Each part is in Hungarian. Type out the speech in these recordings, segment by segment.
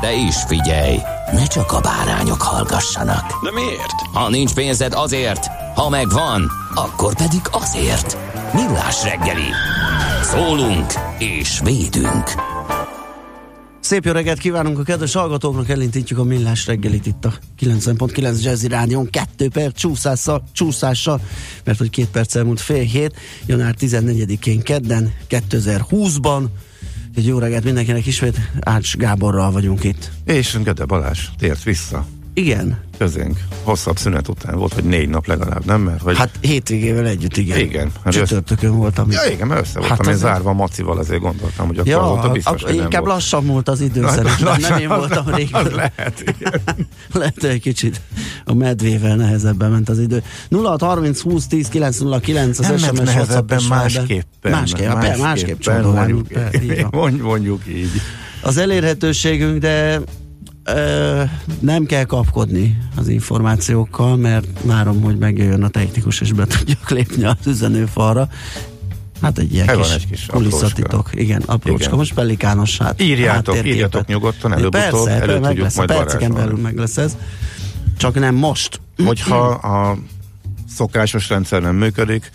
De is figyelj, ne csak a bárányok hallgassanak. De miért? Ha nincs pénzed azért, ha megvan, akkor pedig azért. Millás reggeli. Szólunk és védünk. Szép jó reggelt kívánunk a kedves hallgatóknak, elintítjük a millás reggelit itt a 90.9 Jazzy Rádion, 2 perc csúszással, csúszással, mert hogy két perc elmúlt fél hét, január 14-én kedden, 2020-ban, egy jó reggelt mindenkinek ismét, Ács Gáborral vagyunk itt. És Gede Balázs tért vissza Igen, közénk. Hosszabb szünet után volt, hogy négy nap legalább, nem? Mert hogy... hát hétvégével együtt, igen. Igen, Csütörtökön voltam. Ja, igen, mert össze voltam Hát az- az... zárva macival, azért gondoltam, hogy akkor Ja, volt a biztos, ak- inkább volt. lassan múlt az idő szerintem, nem én voltam Az régül. lehet, igen. Lehet, egy kicsit a medvével nehezebben ment az idő. 0630 20 10 909 az Nem SMS nehezebben, másképpen. Másképp, másképp, másképp csodolán, mondjuk, persze, így van. mondjuk, mondjuk így. Az elérhetőségünk, de ö, nem kell kapkodni az információkkal, mert várom, hogy megjöjjön a technikus, és be tudjuk lépni az üzenőfalra. Hát egy ilyen kis, egy kis kulisszatitok. Igen, aprócska. Igen. Most pelikános hát. Írjátok, írjatok nyugodtan, előbb-utóbb Persze, elő meg lesz, majd perceken belül meg lesz ez. Csak nem most. Hogyha a szokásos rendszer nem működik,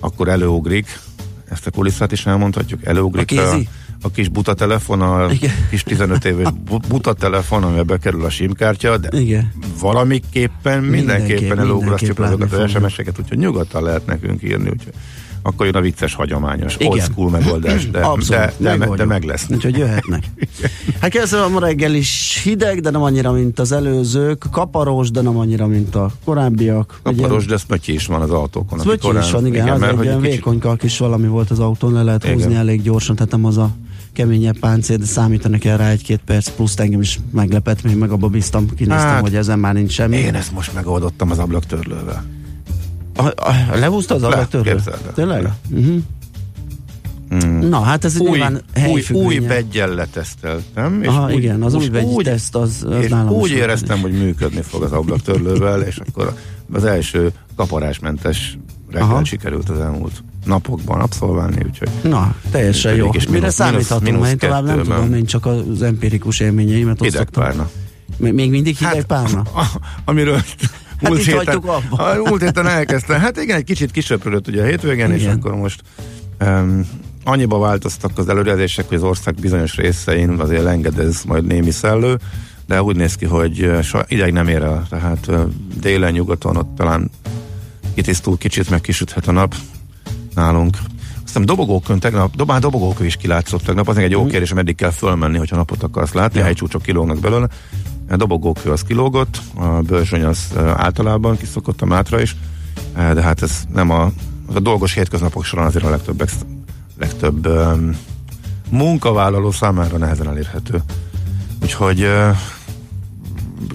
akkor előugrik, ezt a kulisszát is elmondhatjuk, előugrik A kézi? a kis buta telefon, a Igen. kis 15 éves bu- buta telefon, amiben bekerül a simkártya, de Igen. valamiképpen Mindenképp, mindenképpen előugrasztjuk mindenképp azokat az SMS-eket, úgyhogy nyugodtan lehet nekünk írni, úgyhogy akkor jön a vicces, hagyományos, Igen. old school megoldás, de, Abszolút, de, de, me- de meg lesz. Úgyhogy jöhetnek. Hát kezdve a ma reggel is hideg, de nem annyira, mint az előzők. Kaparós, de nem annyira, mint a korábbiak. Kaparos, de szmötyi is van az autókon. Szmötyi is van, igen, igen mert egy hogy olyan kicsit- vékonykal kis valami volt az autón, le lehet húzni Igen. elég gyorsan, tehát nem az a keményebb páncél, de számítanak el rá egy-két perc, plusz engem is meglepett, még meg abba bíztam, kinéztem, Hát, hogy ezen már nincs semmi. Én ezt most megoldottam az ablaktörlővel. A, a, lehúzta az el. Tényleg? Le. Uh-huh. Mm. Na, hát ez új, nyilván új, új beggyel leteszteltem. És Aha, úgy, igen, az új begy teszt, az, az és nálam úgy éreztem, hogy működni fog az ablaktörlővel, és akkor az első kaparásmentes reggel Aha. sikerült az elmúlt napokban abszolválni, úgyhogy Na, teljesen jó. És Mire számíthatunk? Mert tovább nem tudom, én csak az empirikus élményeimet osztottam. párna. M- Még mindig hideg párna? a, amiről Hát hagytuk abba. a, múlt héten elkezdtem. Hát igen, egy kicsit kisöprödött ugye a hétvégén, és Igen. akkor most um, annyiba változtak az előrejelzések, hogy az ország bizonyos részein azért engedez majd némi szellő, de úgy néz ki, hogy ideig nem ér el, tehát délen, nyugaton ott talán kitisztul kicsit, meg kisüthet a nap nálunk. Aztán dobogókön tegnap, dob, már dobogókön is kilátszott tegnap, az egy jó kérdés, meddig kell fölmenni, hogyha napot akarsz látni, Mhm. Ja. helycsúcsok kilógnak belőle. A dobogókő az kilógott, a bőrzsöny az általában kiszokott a mátra is, de hát ez nem a, a dolgos hétköznapok során azért a legtöbb, legtöbb um, munkavállaló számára nehezen elérhető. Úgyhogy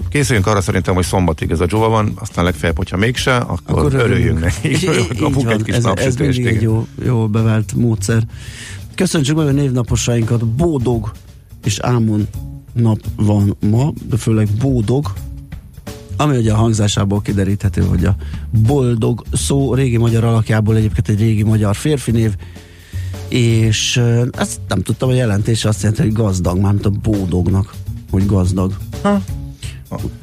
készüljünk arra szerintem, hogy szombatig ez a dzsóva van, aztán legfeljebb, hogyha mégse, akkor, akkor örüljünk neki. Kapunk egy kis ez, ez mindig egy igen. jó, jó bevált módszer. Köszöntsük meg a névnaposainkat. Bódog és Ámon nap van ma, de főleg Bódog, ami ugye a hangzásából kideríthető, hogy a boldog szó régi magyar alakjából egyébként egy régi magyar férfi név, és ö, ezt nem tudtam, a jelentése azt jelenti, hogy gazdag, mármint a bódognak, hogy gazdag. Ha.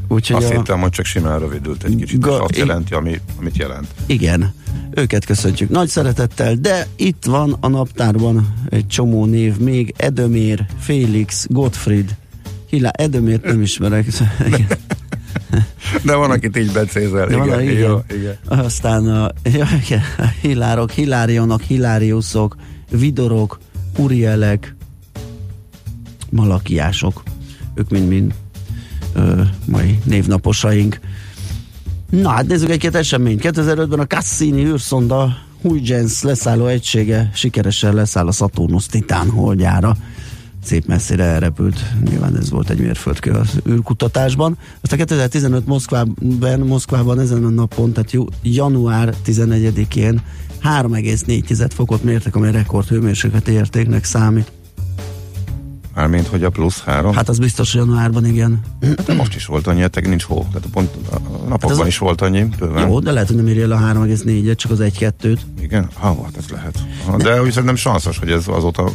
Úgyhogy Azt a, hittem, hogy csak simán rövidült egy kicsit, Ga- és azt jelenti, ami, amit jelent. Igen, őket köszöntjük nagy szeretettel, de itt van a naptárban egy csomó név, még Edömér, Félix, Gottfried, Hila, Edömért nem ismerek. Igen. De van, akit így becézel. De van, Igen, igen. jó, igen. Aztán a, ja, igen, a hillárok, hillárionok, hilláriuszok, vidorok, urielek, malakiások. Ők mind-mind ö, mai névnaposaink. Na hát nézzük egy-két eseményt. 2005-ben a Cassini űrszonda Huygens leszálló egysége sikeresen leszáll a Saturnus Titán holdjára. Szép messzire elrepült. Nyilván ez volt egy mérföldkő az űrkutatásban. Aztán 2015 Moszkvában, Moszkvában ezen a napon, tehát január 14-én 3,4 fokot mértek, amely rekord hőmérsékleti értéknek számít. Mármint, hogy a plusz három. Hát az biztos januárban, igen. Hát de most is volt annyi, tehát nincs hó. Tehát pont a napokban Hát az- is volt annyi. Bőven. Jó, de lehet, hogy nem írja el a 3,4-et, csak az 1-2-t. Igen? Ha, hát ez lehet. Ha, de úgy szerintem sanszos, hogy ez azóta...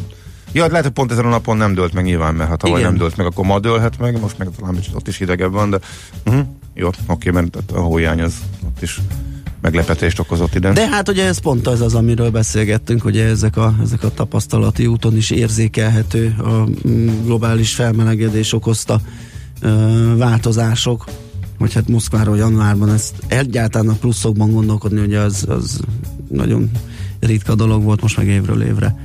Ja, hát lehet, hogy pont ezen a napon nem dőlt meg nyilván, mert ha tavaly Igen. nem dőlt meg, akkor ma dőlhet meg, most meg talán kicsit ott is hidegebb van, de uh-huh. jó, oké, mert a hóhiány az ott is meglepetést okozott ide. De hát ugye ez pont az az, amiről beszélgettünk, hogy ezek a, ezek a tapasztalati úton is érzékelhető a mm, globális felmelegedés okozta ö, változások, hogy hát Moszkváról januárban ezt egyáltalán a pluszokban gondolkodni, hogy az, az nagyon ritka dolog volt most meg évről évre.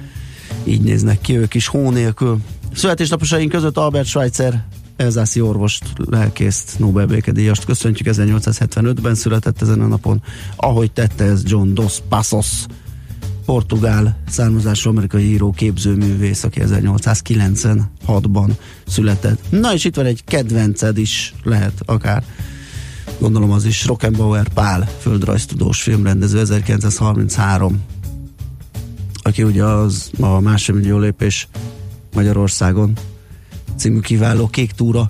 Így néznek ki ők is hó nélkül. Születésnaposaink között Albert Schweitzer elzászi orvost, lelkészt, Nobel békedíjast köszöntjük, 1875-ben született ezen a napon, ahogy tette ez John Dos Passos, portugál származású amerikai író, képzőművész, aki 1896-ban született. Na és itt van egy kedvenced is lehet akár. Gondolom az is Rockenbauer Pál, földrajztudós filmrendező 1933 aki ugye az a másfél millió lépés Magyarországon című kiváló kék túra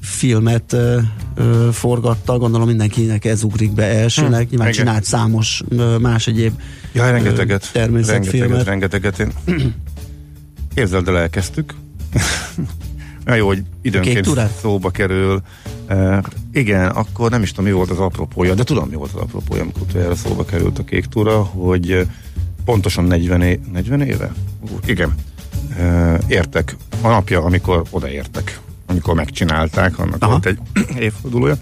filmet ö, ö, forgatta, gondolom mindenkinek ez ugrik be elsőnek, Hm, nyilván igen. csinált számos ö, más egyéb Ja, rengeteget. Ö, természetfilmet. Rengeteget, rengeteget. Én... Képzeld el, elkezdtük. Na jó, hogy időnként szóba kerül. Uh, igen, akkor nem is tudom, mi volt az apropója, de tudom, mi volt az apropója, amikor utoljára szóba került a kék túra, hogy uh, pontosan 40, é- 40 éve? Ú, igen. Értek. A napja, amikor odaértek. Amikor megcsinálták, annak Aha. volt egy évfordulója.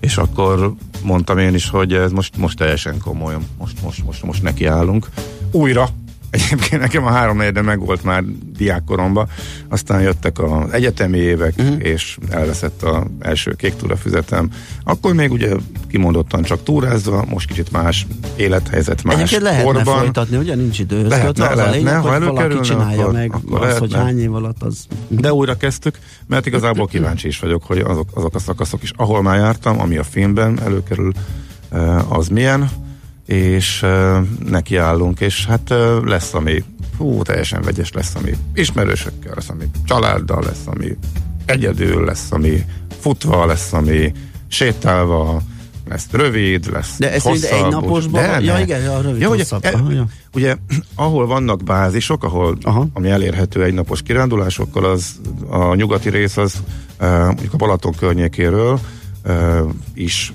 És akkor mondtam én is, hogy ez most, most teljesen komolyan. Most, most, most, most nekiállunk. Újra. Egyébként nekem a három negyede meg volt már diákkoromban, aztán jöttek az egyetemi évek, uh-huh. és elveszett az első kék túrafüzetem. Akkor még ugye kimondottan csak túrázva, most kicsit más élethelyzet, más Egyébként lehetne korban. folytatni, ugye nincs időhöz Lehetne, az a lehetne, lényeg, ha előkerülne, csinálja akkor- meg akkor azt, hogy hány év alatt az De újra kezdtük, mert igazából kíváncsi is vagyok, hogy azok, azok a szakaszok is, ahol már jártam, ami a filmben előkerül, eh, az milyen, és nekiállunk, és hát lesz, ami hú, teljesen vegyes lesz, ami ismerősökkel lesz, ami családdal lesz, ami egyedül lesz, ami futva lesz, ami sétálva, lesz rövid, lesz De ez mind hosszabb, egy naposban de? Ja, igen, a rövid ja, ugye, e, ja. ugye, ahol vannak bázisok, ahol, Aha. ami elérhető egy napos kirándulásokkal, az a nyugati rész az uh, mondjuk a Balaton környékéről uh, is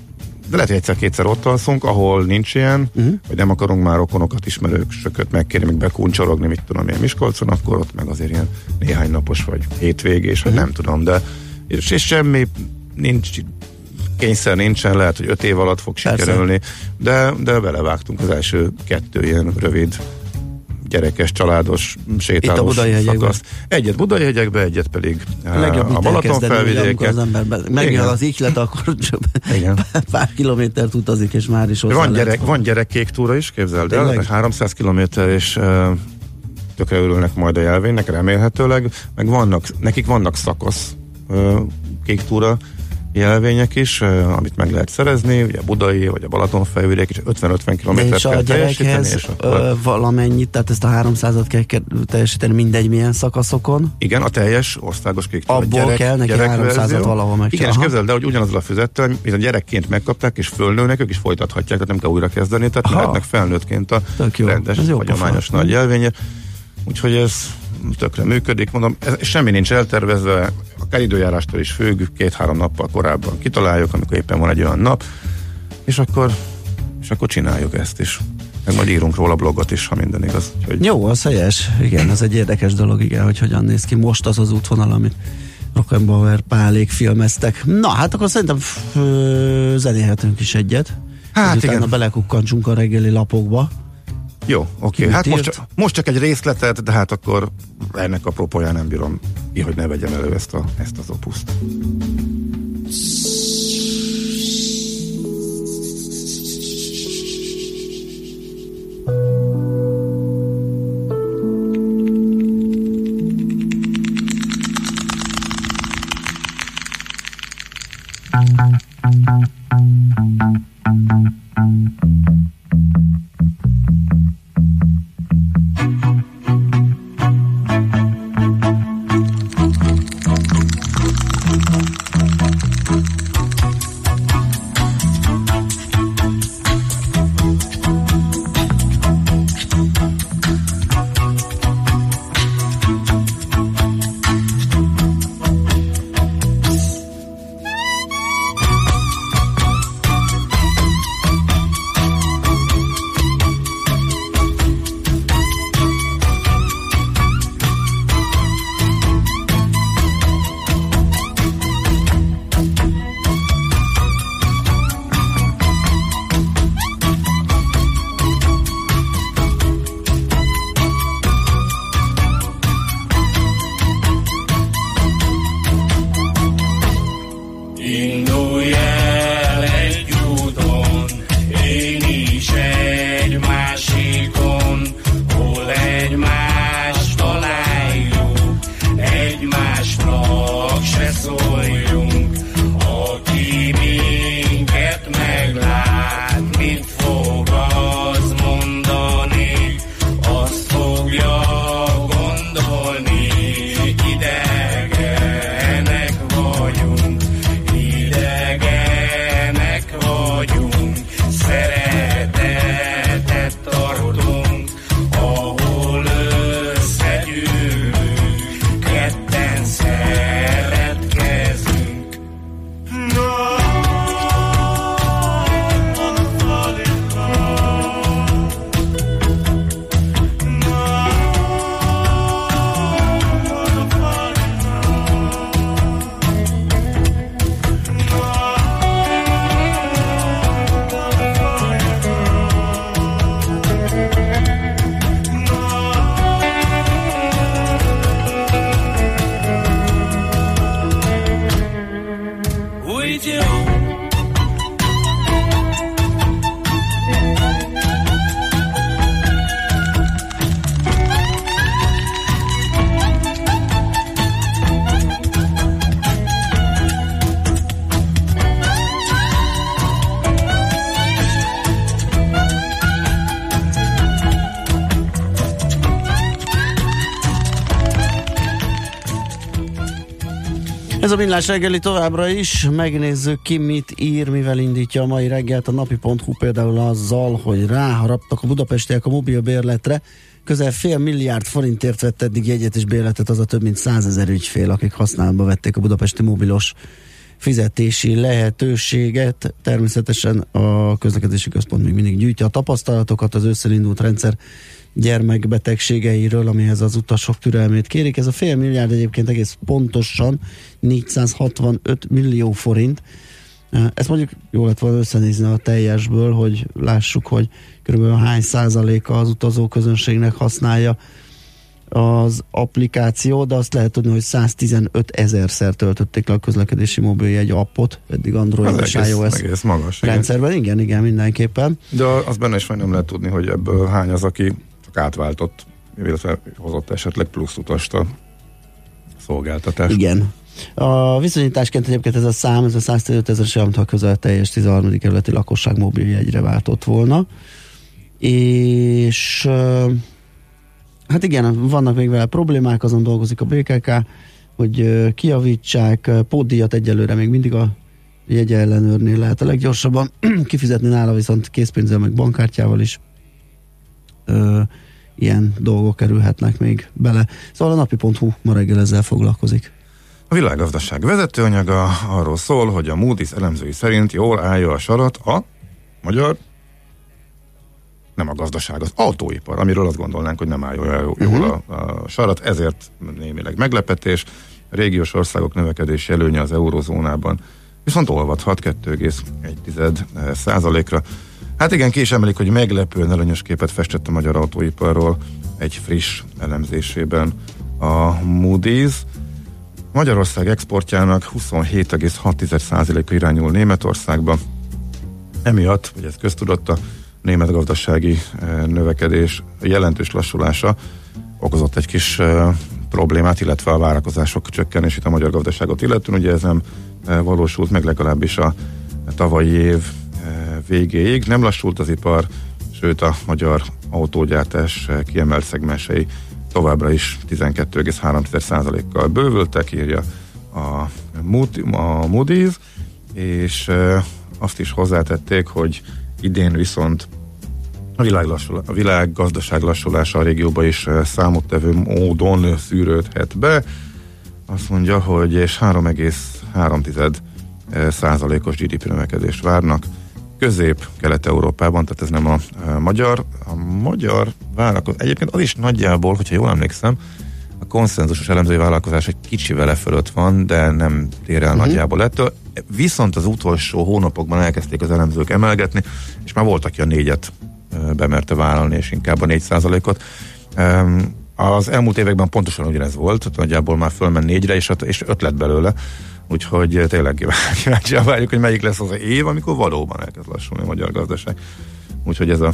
de lehet, hogy egyszer-kétszer ott alszunk, ahol nincs ilyen, uh-huh. vagy nem akarunk már rokonokat, ismerősöket megkérni, meg bekuncsorogni, mit tudom én Miskolcon, akkor ott meg azért ilyen néhány napos, vagy hétvégés, vagy nem tudom, de és, és semmi nincs kényszer nincsen, lehet, hogy öt év alatt fog Persze. sikerülni, de, de belevágtunk az első kettő ilyen rövid gyerekes, családos, sétálós Itt a Budai hegyekben. Egyet Budai hegyekbe, egyet pedig A legjobb a itt Balaton amikor az ember. Be- megjön az ihlet, akkor Igen. pár kilométert utazik, és már is Van, gyerek, van gyerekkék túra is, képzeld el, Tényleg? meg 300 kilométer, és uh, tökre örülnek majd a jelvénynek, remélhetőleg, meg vannak, nekik vannak szakasz uh, kék túra jelvények is, amit meg lehet szerezni, ugye a Budai vagy a Balaton felvidék is 50-50 De kilométert és a kell teljesíteni, és akkor valamennyit, tehát ezt a 300-at kell ke- teljesíteni mindegy milyen szakaszokon. Igen, a teljes országos kék. Abból kell neki 300-at verzió. valahol megcsinálni. Igen, és Aha. képzeld el, hogy ugyanazzal a füzettel, mint a gyerekként megkapták, és fölnőnek, ők is folytathatják, tehát nem kell újra kezdeni, tehát Aha. lehetnek felnőttként a rendes, hagyományos nagy jelvények. Úgyhogy ez tökre működik, mondom, ez, semmi nincs eltervezve, akár időjárástól is függ, két-három nappal korábban kitaláljuk, amikor éppen van egy olyan nap, és akkor, és akkor csináljuk ezt is. Meg majd írunk róla blogot is, ha minden igaz. Úgyhogy Jó, az helyes. Igen, ez egy érdekes dolog, igen, hogy hogyan néz ki most az az útvonal, amit Rockenbauer pálék filmeztek. Na, hát akkor szerintem f- ö, zenélhetünk is egyet. Hát igen. belekukkantsunk a reggeli lapokba. Jó, oké. Ki Hát most, most csak egy részletet, de hát akkor ennek a propóján nem bírom ki, hogy ne vegyem elő ezt, a, ezt az opuszt. A millás reggeli továbbra is. Megnézzük ki mit ír, mivel indítja a mai reggelt a napi.hu például azzal, hogy ráharaptak a budapestiek a mobil bérletre. Közel fél milliárd forintért vett eddig jegyet és bérletet az a több mint százezer ügyfél, akik használatba vették a budapesti mobilos fizetési lehetőséget. Természetesen a közlekedési központ még mindig gyűjti a tapasztalatokat az ősszel rendszer gyermekbetegségeiről, amihez az utasok türelmét kérik. Ez a fél milliárd egyébként egész pontosan 465 millió forint. Ezt mondjuk jó lett volna összenézni a teljesből, hogy lássuk, hogy körülbelül hány százaléka az utazó közönségnek használja az applikáció, de azt lehet tudni, hogy 115 ezerszer töltötték le a közlekedési mobiljegy appot, eddig Android és iOS egész magas. Igen. rendszerben. Igen, igen, mindenképpen. De az benne is majd nem lehet tudni, hogy ebből hány az, aki csak átváltott, illetve hozott esetleg plusz utast a szolgáltatás. Igen. A viszonyításként egyébként ez a szám, ez a 115 ezer ha közel teljes 13. kerületi lakosság mobiljegyre váltott volna. És hát igen, vannak még vele problémák, azon dolgozik a BKK, hogy kiavítsák, ö, pótdíjat egyelőre még mindig a jegye lehet a leggyorsabban kifizetni nála, viszont készpénzzel meg bankkártyával is ilyen dolgok kerülhetnek még bele. Szóval a napi.hu ma reggel ezzel foglalkozik. A világgazdaság vezetőanyaga arról szól, hogy a Moody's elemzői szerint jól állja a sarat a magyar nem a gazdaság, az autóipar, amiről azt gondolnánk, hogy nem áll jól, jól Mhm. uh-huh. a, a sarat, ezért némileg meglepetés. régiós országok növekedési előnye az eurozónában viszont olvadhat 2,1 százalékra. Hát igen, ki is emelik, hogy meglepően előnyös képet festett a magyar autóiparról egy friss elemzésében a Moody's. Magyarország exportjának 27,6%-a irányul Németországba. Emiatt, hogy ez köztudott, a német gazdasági eh, növekedés jelentős lassulása okozott egy kis eh, problémát, illetve a várakozások csökkenését a magyar gazdaságot illetően. Ugye ez nem eh, valósult meg legalábbis a tavalyi év végéig. Nem lassult az ipar, sőt a magyar autógyártás kiemelt szegmensei továbbra is 12,3%-kal bővültek, írja a, a Moody's, és azt is hozzátették, hogy idén viszont a világ, lassul, a világ lassulása a régióba is számottevő módon szűrődhet be. Azt mondja, hogy és 3,3 százalékos GDP növekedést várnak közép-kelet-európában, tehát ez nem a, a magyar. A magyar vállalkozás, egyébként az is nagyjából, hogyha jól emlékszem, a konszenzusos elemzői vállalkozás egy kicsi vele fölött van, de nem tér el uh-huh. nagyjából ettől. Viszont az utolsó hónapokban elkezdték az elemzők emelgetni, és már volt, aki a négyet bemerte vállalni, és inkább a négy százalékot. Az elmúlt években pontosan ugyanez volt, nagyjából már fölment négyre, és, és öt lett belőle. Úgyhogy tényleg kíváncsian várjuk, hogy melyik lesz az év, amikor valóban elkezd lassulni a magyar gazdaság. Úgyhogy ez a,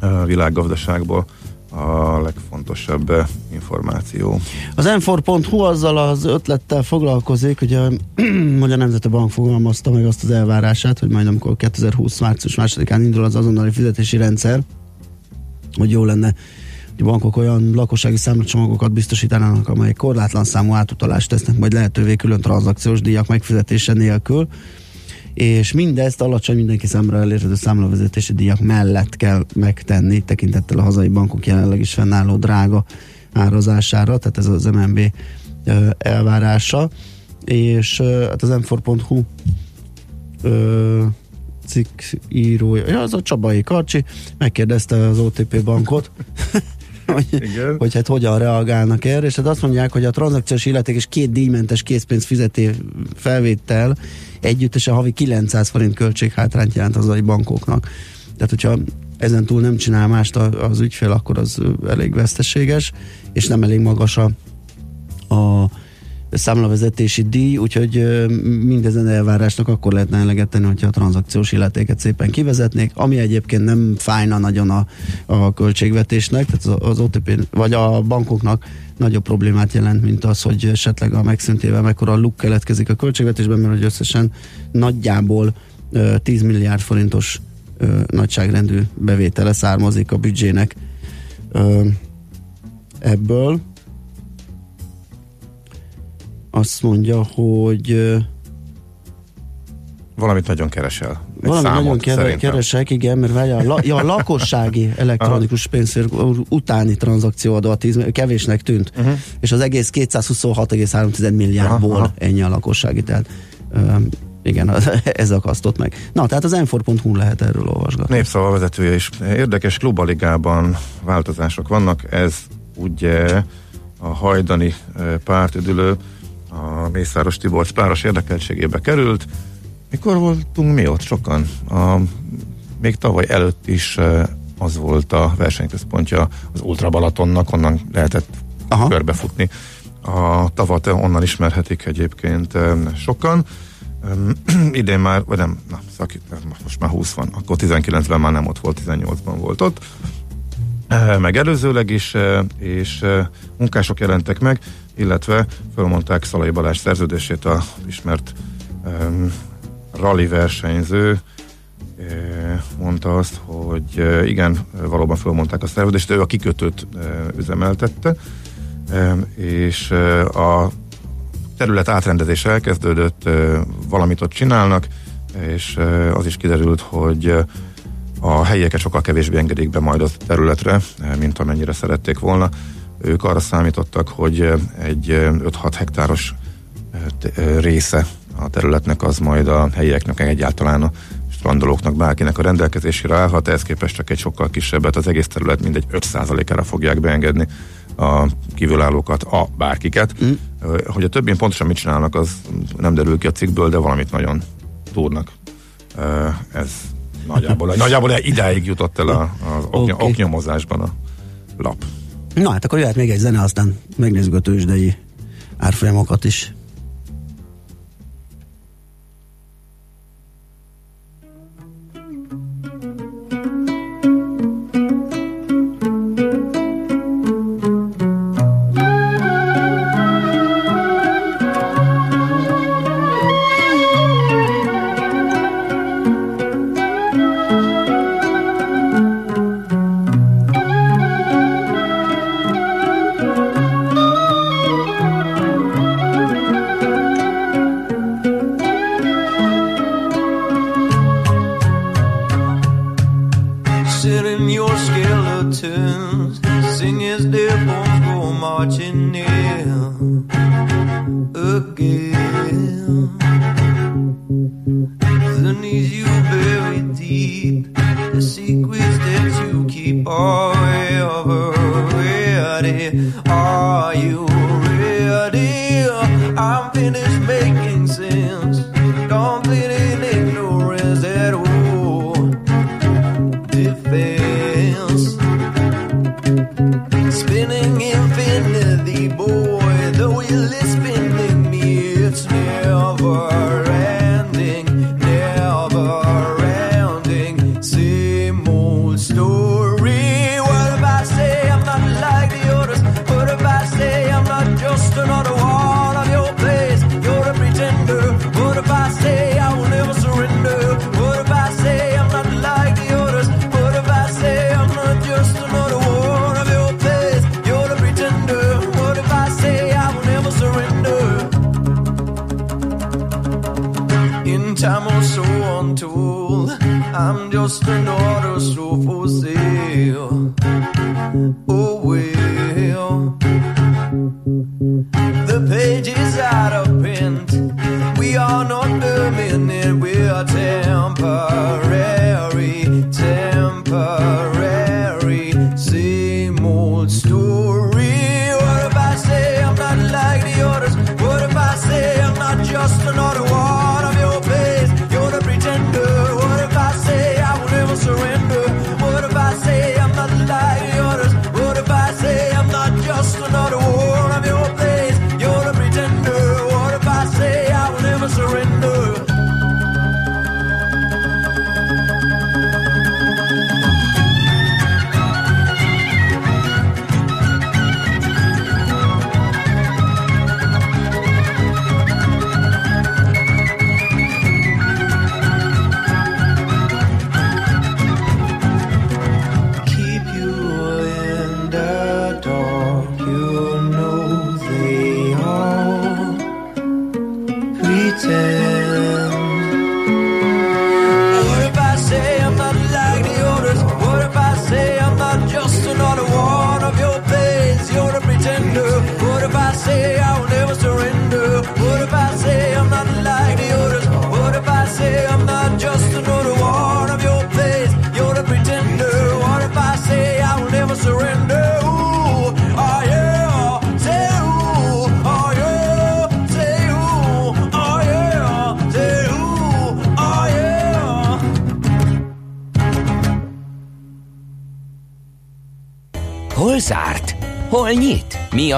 a világgazdaságból a legfontosabb információ. Az m azzal az ötlettel foglalkozik, hogy a Magyar Nemzeti Bank fogalmazta meg azt az elvárását, hogy majd amikor 2020 március másodikán indul az azonnali fizetési rendszer, hogy jó lenne bankok olyan lakossági számlacsomagokat biztosítanának, amelyek korlátlan számú átutalást tesznek majd lehetővé külön tranzakciós díjak megfizetése nélkül, és mindezt alacsony mindenki számára elérhető számlavezetési díjak mellett kell megtenni, tekintettel a hazai bankok jelenleg is fennálló drága árazására, tehát ez az MNB elvárása, és hát az m cikk írója, ja, az a Csabai Karcsi, megkérdezte az OTP bankot, hogy, Igen. hogy hát hogyan reagálnak erre, és hát azt mondják, hogy a tranzakciós illeték és két díjmentes készpénz fizeté felvétel együttesen havi 900 forint költséghátrányt jelent az a bankoknak. Tehát, hogyha ezen túl nem csinál mást az ügyfél, akkor az elég veszteséges, és nem elég magas a, a számlavezetési díj, úgyhogy mindezen elvárásnak akkor lehetne eleget tenni, hogyha a tranzakciós illetéket szépen kivezetnék, ami egyébként nem fájna nagyon a, a költségvetésnek, tehát az OTP vagy a bankoknak nagyobb problémát jelent, mint az, hogy esetleg a megszüntével mekkora luk keletkezik a költségvetésben, mert hogy összesen nagyjából 10 milliárd forintos nagyságrendű bevétele származik a büdzsének ebből azt mondja, hogy Valamit nagyon keresel. Valami nagyon kere, keresek, igen, mert várja, a, la, ja, a lakossági elektronikus pénzfér utáni tranzakcióadó a 10, kevésnek tűnt, uh-huh. és az egész 226,3 milliárdból uh-huh. ennyi a lakossági, tehát um, igen, ez akasztott meg. Na, tehát az m lehet erről olvasgatni. Népszava vezetője is. Érdekes klubaligában változások vannak, ez ugye a hajdani pártüdülő a Mészáros Tibor páros érdekeltségébe került. Mikor voltunk mi ott sokan? A, még tavaly előtt is az volt a versenyközpontja az Ultra Balatonnak, onnan lehetett Aha. körbefutni. A tavat onnan ismerhetik egyébként sokan. idén már, vagy nem, na, szaki, most már 20 van, akkor 19-ben már nem ott volt, 18-ban volt ott. Meg előzőleg is, és munkások jelentek meg, illetve fölmondták Szalai Balázs szerződését a ismert um, rally versenyző, mondta azt, hogy igen, valóban fölmondták a szerződést, ő a kikötőt üzemeltette, és a terület átrendezés elkezdődött, valamit ott csinálnak, és az is kiderült, hogy a helyieket sokkal kevésbé engedik be majd a területre, mint amennyire szerették volna. Ők arra számítottak, hogy egy 5-6 hektáros része a területnek az majd a helyieknek egyáltalán a strandolóknak, bárkinek a rendelkezésére állhat, ehhez képest csak egy sokkal kisebbet, az egész terület mindegy 5%-ára fogják beengedni a kívülállókat, a bárkiket. Mm. Hogy a többén pontosan mit csinálnak, az nem derül ki a cikkből, de valamit nagyon túrnak. Ez nagyjából, nagyjából idáig jutott el a, az okay. oknyomozásban a lap. Na hát akkor jöhet még egy zene, aztán megnézzük a tőzsdei árfolyamokat is. Hol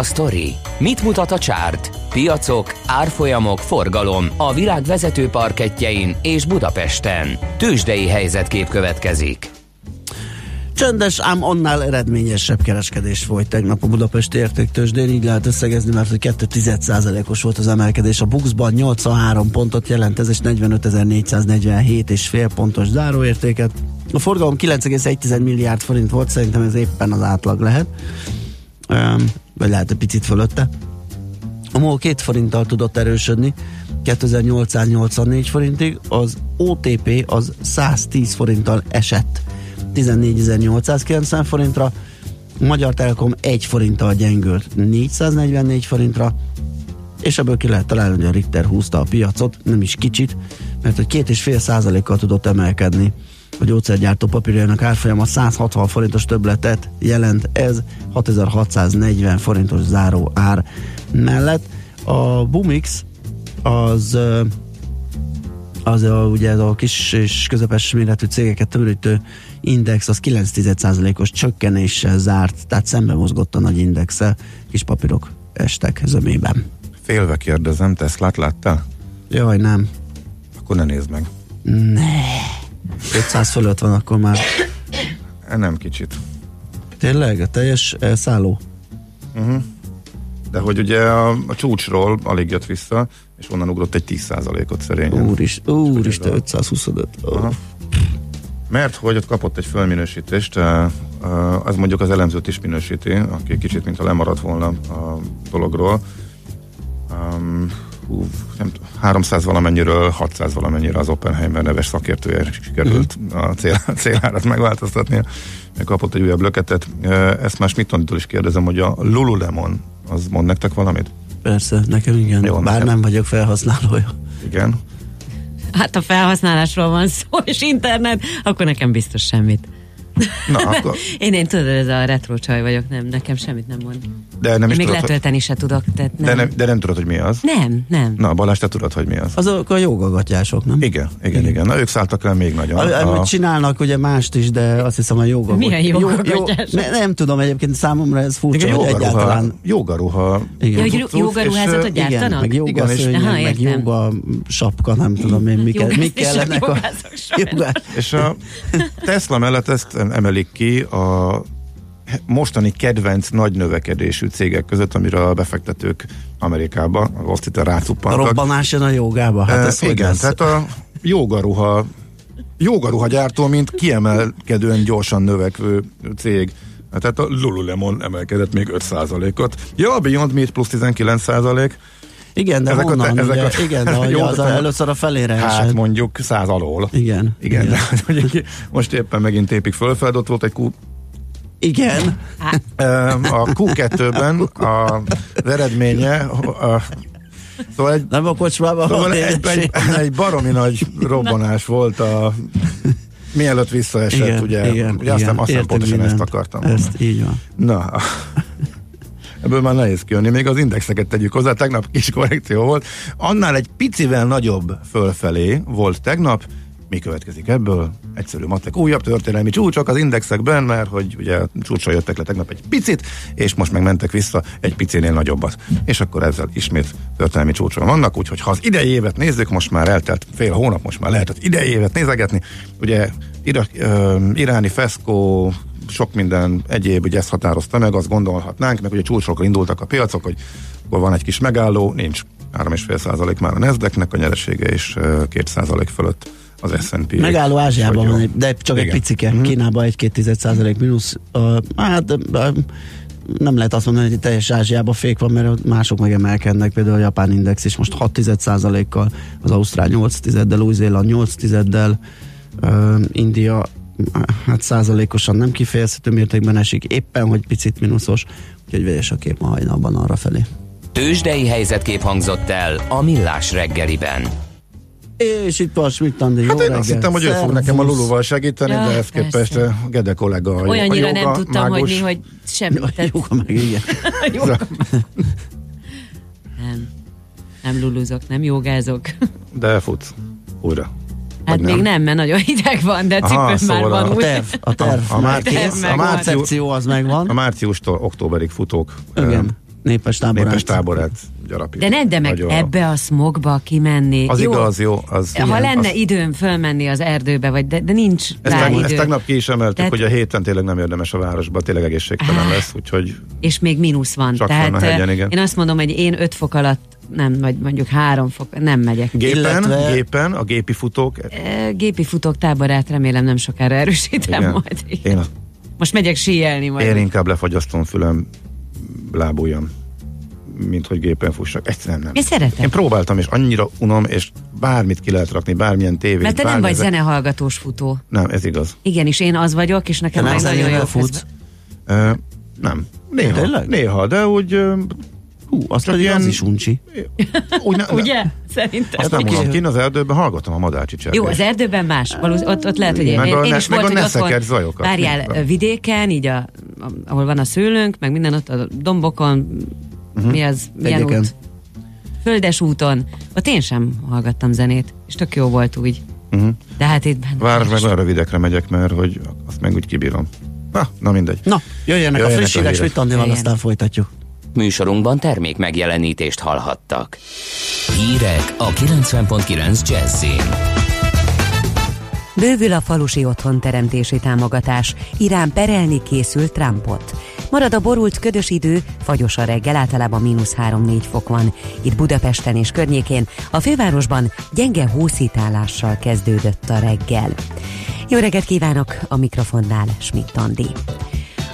sztori? Mit mutat a csárt? Piacok, árfolyamok, forgalom a világ vezető parketjein és Budapesten. Tősdei helyzetkép következik. Csendes, ám annál eredményesebb kereskedés folyt tegnap a Budapesti értéktősdén, így lehet összegezni, mert 2,1%-os volt az emelkedés. A Buxban 83 pontot jelent, ez és 45.447 és fél pontos záróértéket. A forgalom 9,1 milliárd forint volt, szerintem ez éppen az átlag lehet vagy lehet egy picit fölötte. A MOL két forinttal tudott erősödni, 2884 forintig, az OTP az 110 forinttal esett 14.890 forintra, Magyar Telekom 1 forinttal gyengült 444 forintra, és ebből ki lehet találni, hogy a Richter húzta a piacot, nem is kicsit, mert hogy két és fél százalékkal tudott emelkedni a gyógyszergyártó papírjának árfolyama 160 forintos többletet jelent ez 6640 forintos záró ár mellett. A Bumix az az a, ugye ez a kis és közepes méretű cégeket tömörítő index az 9%-os csökkenéssel zárt, tehát szembe mozgott a nagy indexe, kis papírok estek zömében. Félve kérdezem, Teslát láttál? Jaj, nem. Akkor ne nézd meg. Ne. 500 fölött van akkor már. E, Nem kicsit. Tényleg? A teljes elszálló? De hogy ugye a, a csúcsról alig jött vissza, és onnan ugrott egy 10%-ot szerényen. Úrist, úristen, 525. Ó. Aha. Mert hogy ott kapott egy fölminősítést, eh, eh, az mondjuk az elemzőt is minősíti, aki kicsit mintha lemaradt volna a dologról. Um, hú, nem, t- 300 valamennyiről 600 valamennyire az Oppenheimer neves szakértője sikerült a cél, célárat megváltoztatni, kapott egy újabb löketet. Ezt már Schmidt-tól is kérdezem, hogy a Lululemon az mond nektek valamit? Persze, nekem igen. Jó, Bár nekem- nem vagyok felhasználója. Igen. Hát a felhasználásról van szó, és internet, akkor nekem biztos semmit. Na, akkor, Én, én tudod, ez a retro csaj vagyok, nem, nekem semmit nem mond. de nem is Még tudod, hogy, letölteni se tudok, tehát nem. de, nem, de nem tudod, hogy mi az. nem, nem. Na, Balázs, te tudod, hogy mi az? Azok a jogagatyások, nem? Igen, igen, igen. Na, ők szálltak rá még nagyon. A, a, csinálnak ugye mást is, de azt hiszem a joga. Milyen jó- jogagatyások? ne, nem tudom, egyébként számomra ez furcsa, igen, hogy jogaruha, egyáltalán... jogaruha. Igen. Ja, hogy jogaruházatot gyártanak? Igen, meg joga Igen, és- szőnyeg, Aha, meg joga sapka, nem tudom én, mik, kellenek. És a Tesla mellett ezt emelik ki a mostani kedvenc nagy növekedésű cégek között, amire a befektetők Amerikába, azt itt A rácuppantak. robbanás jön a jogába, hát Eh, ez hogy igen, lesz? tehát a jogaruha jogaruha gyártó, mint kiemelkedően gyorsan növekvő cég. Tehát a Lululemon emelkedett még 5%-ot. Ja, a Beyond Meat plusz 19%. Igen, de ezek a honnan? ezek ugye, a- igen, de hogy Jó, az a, először a felére Hát esett. mondjuk 100 alól. Igen. Igen, de hogy most éppen megint tépik fölfel, ott volt egy Q, Igen. A Q2-ben a, az eredménye a, Szóval egy, Nem a kocsmában, szóval egy, egy, egy baromi nagy robbanás volt a mielőtt visszaesett, igen, ugye, igen, ugye aztán, igen, aztán értem pontosan mindent. ezt akartam. Ezt így van. Na, ebből már nehéz kijönni. Még az indexeket tegyük hozzá, tegnap kis korrekció volt. Annál egy picivel nagyobb fölfelé volt tegnap. Mi következik ebből? Egyszerű matek. Újabb történelmi csúcsok az indexekben, mert hogy ugye csúcsra jöttek le tegnap egy picit, és most meg mentek vissza egy picinél nagyobbat. És akkor ezzel ismét történelmi csúcson vannak, úgyhogy ha az idei évet nézzük, most már eltelt fél hónap, most már lehet az idei évet nézegetni. Ugye ira, ö, iráni feszkó, sok minden egyéb, ugye ezt határozta meg, azt gondolhatnánk, meg ugye csúcsokra indultak a piacok, hogy akkor van egy kis megálló, nincs 3,5% már a Nasdaqnek a nyeresége, és ö, 2% fölött az S&P. Megálló Ázsiában van, egy- de csak egy Igen. picike. Mhm. Kínában egy 2 százalék mínusz. Uh, hát uh, nem lehet azt mondani, hogy teljes Ázsiában fék van, mert mások megemelkednek, például a japán index is most 6 százalékkal, az Ausztrál 8 tizeddel, Új-Zéland 8 tizeddel, uh, India hát százalékosan nem kifejezhető mértékben esik, éppen, hogy picit mínuszos, úgyhogy vegyes a kép ma hajnalban arra felé. Tőzsdei helyzetkép hangzott el a Millás reggeliben. És itt van Schmidt Andi, jó Hát én reggelt. azt hittem, hogy ő fog nekem a. Luluval segíteni, Ja, de ezt képest eh, Gede kollega a Olyannyira a nem joga tudtam, mágus. hogy mi, hogy semmi. Tehát, jó, meg igen. jó. Nem. Nem luluzok, nem jogázok. De futsz újra. Hát még nem, mert nagyon hideg van, de Aha, cipőm már szóval van a úgy. terv, a terv, A- a már március- kész, a a március- az megvan. A márciustól októberig futók Igen, népes táborát. népes táborát gyarapít. De nem, de meg Nagyon- ebbe a smogba kimenni. Az jó, igaz, jó. Az, Ha igen, lenne az- időm fölmenni az erdőbe, vagy de, de nincs Ezt, rá tegnap, idő. ezt tegnap ki is emeltük, Tehát- hogy a héten tényleg nem érdemes a városba, tényleg egészségtelen lesz, úgyhogy és még mínusz van. Csak Tehát fenn a hegyen, igen. én azt mondom, hogy én 5 fok alatt nem, vagy mondjuk 3 fok, nem megyek. gépen, Illetve- gépen a gépi futók, Gépi futók táborát remélem nem sokára erősítem igen, majd. én, Most megyek síelni majd. én inkább lefagyasztom fülem lábujjam, mint hogy gépen fussak. Egyszerűen nem. Én szeretem. Én próbáltam, és annyira unom, és bármit ki lehet rakni, bármilyen tévét. Mert te nem vagy ze- zenehallgatós futó. Nem, ez igaz. Igen, és én az vagyok, és nekem Te meg nagyon jó futsz? Ö, nem. Néha. Néha, de úgy Hú, azt pedig ilyen- az is uncsi. Úgy ne, Ugye? Szerintem. Azt nem mondom, kint az erdőben hallgatom a madárcsicsergést. Jó, az erdőben más. Valósz, ott, ott lehet, hogy én, Meg a én is meg volt, a hogy otthon, zajokat. várjál, vidéken, így a, ahol van a szőlőnk, meg minden ott a dombokon, Mhm. mi az, milyen Egyeken. út? Földes úton. Ott én sem hallgattam zenét, és tök jó volt úgy. Uh-huh. De hát itt benne. Város meg olyan rövidekre megyek, mert hogy azt meg úgy kibírom. Na, na mindegy. Na, jöjjenek, Jöjjenek a friss hírek, Andival, Jöjjenek. aztán folytatjuk. Műsorunkban termék megjelenítést hallhattak. Hírek a 90.9 Jazzin. Bővül a falusi otthonteremtési támogatás. Irán perelni készül Trumpot. Marad a borult ködös idő, fagyos a reggel, általában mínusz 3-4 fok van. Itt Budapesten és környékén, a fővárosban gyenge hószítálással kezdődött a reggel. Jó reggelt kívánok, a mikrofonnál Schmidt Andi.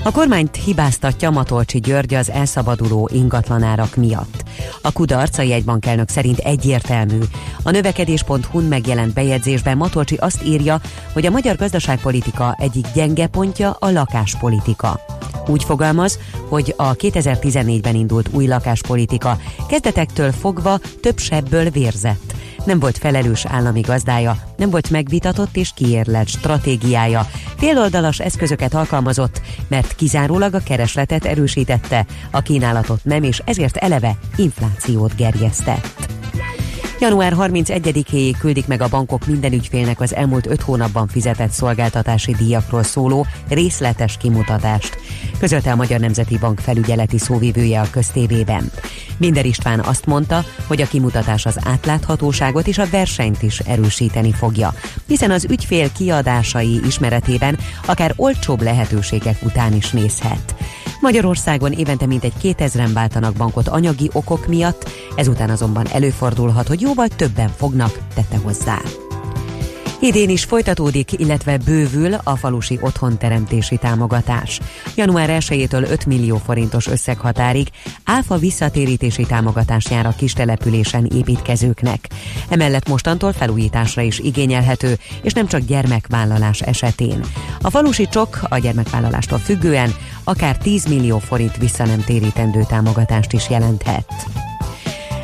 A kormányt hibáztatja Matolcsi György az elszabaduló ingatlanárak miatt. A kudarc a jegybank elnök szerint egyértelmű. A növekedés.hu-n megjelent bejegyzésben Matolcsi azt írja, hogy a magyar gazdaságpolitika egyik gyenge pontja a lakáspolitika. Úgy fogalmaz, hogy a 2014-ben indult új lakáspolitika kezdetektől fogva több sebből vérzett. Nem volt felelős állami gazdája, nem volt megvitatott és kiérlelt stratégiája. Féloldalas eszközöket alkalmazott, mert kizárólag a keresletet erősítette, a kínálatot nem, és ezért eleve inflációt gerjesztett. Január 31-éig küldik meg a bankok minden ügyfélnek az elmúlt 5 hónapban fizetett szolgáltatási díjakról szóló részletes kimutatást, közölte a Magyar Nemzeti Bank felügyeleti szóvivője a köztévében. Binder István azt mondta, hogy a kimutatás az átláthatóságot és a versenyt is erősíteni fogja, hiszen az ügyfél kiadásai ismeretében akár olcsóbb lehetőségek után is nézhet. Magyarországon évente mintegy 2000-en váltanak bankot anyagi okok miatt, ezután azonban előfordulhat, hogy jóval többen fognak, tette hozzá. Idén is folytatódik, illetve bővül a falusi otthonteremtési támogatás. Január 1-től 5 millió forintos összeghatárig áfa visszatérítési támogatás jár a kistelepülésen építkezőknek. Emellett mostantól felújításra is igényelhető, és nem csak gyermekvállalás esetén. A falusi csok a gyermekvállalástól függően akár 10 millió forint vissza nem térítendő támogatást is jelenthet.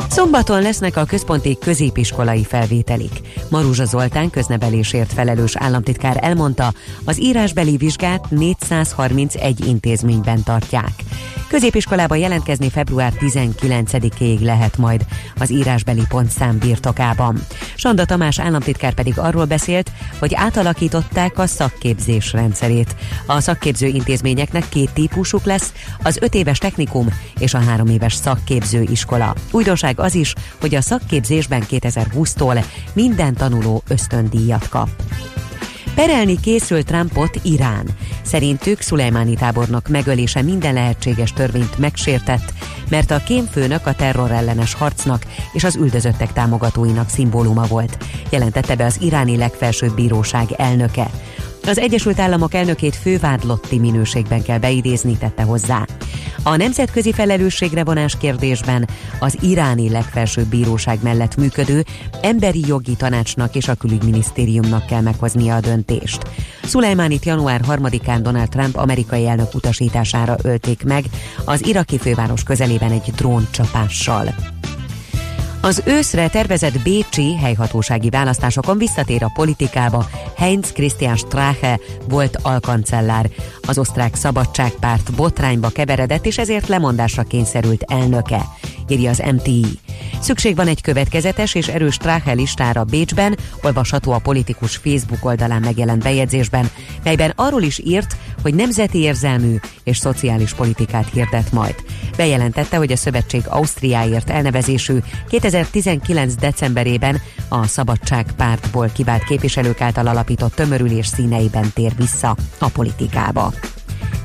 Szombaton lesznek a központi középiskolai felvételik. Maruzsa Zoltán köznevelésért felelős államtitkár elmondta, az írásbeli vizsgát 431 intézményben tartják. Középiskolába jelentkezni február 19-ig lehet majd az írásbeli pontszám birtokában. Sanda Tamás államtitkár pedig arról beszélt, hogy átalakították a szakképzés rendszerét. A szakképző intézményeknek két típusuk lesz, az öt éves technikum és a három éves szakképző iskola. Újdonság az is, hogy a szakképzésben 2020-tól minden tanuló ösztöndíjat kap. Perelni készül Trumpot Irán. Szerintük Szulejmáni tábornok megölése minden lehetséges törvényt megsértett, mert a kémfőnök a terrorellenes harcnak és az üldözöttek támogatóinak szimbóluma volt, jelentette be az iráni legfelsőbb bíróság elnöke. Az Egyesült Államok elnökét fővádlotti minőségben kell beidézni, tette hozzá. A nemzetközi felelősségre vonás kérdésben az iráni legfelsőbb bíróság mellett működő emberi jogi tanácsnak és a külügyminisztériumnak kell meghoznia a döntést. Szulajmánit január 3-án Donald Trump amerikai elnök utasítására ölték meg az iraki főváros közelében egy dróncsapással. Az őszre tervezett bécsi helyhatósági választásokon visszatér a politikába Heinz Christian Strache volt alkancellár. Az osztrák szabadságpárt botrányba keveredett, és ezért lemondásra kényszerült elnöke, írja az MTI. Szükség van egy következetes és erős Strache listára Bécsben, olvasható a politikus Facebook oldalán megjelent bejegyzésben, melyben arról is írt, hogy nemzeti érzelmű és szociális politikát hirdet majd. Bejelentette, hogy a szövetség Ausztriáért elnevezésű 2019. decemberében a Szabadságpártból kivált képviselők által alapított tömörülés színeiben tér vissza a politikába.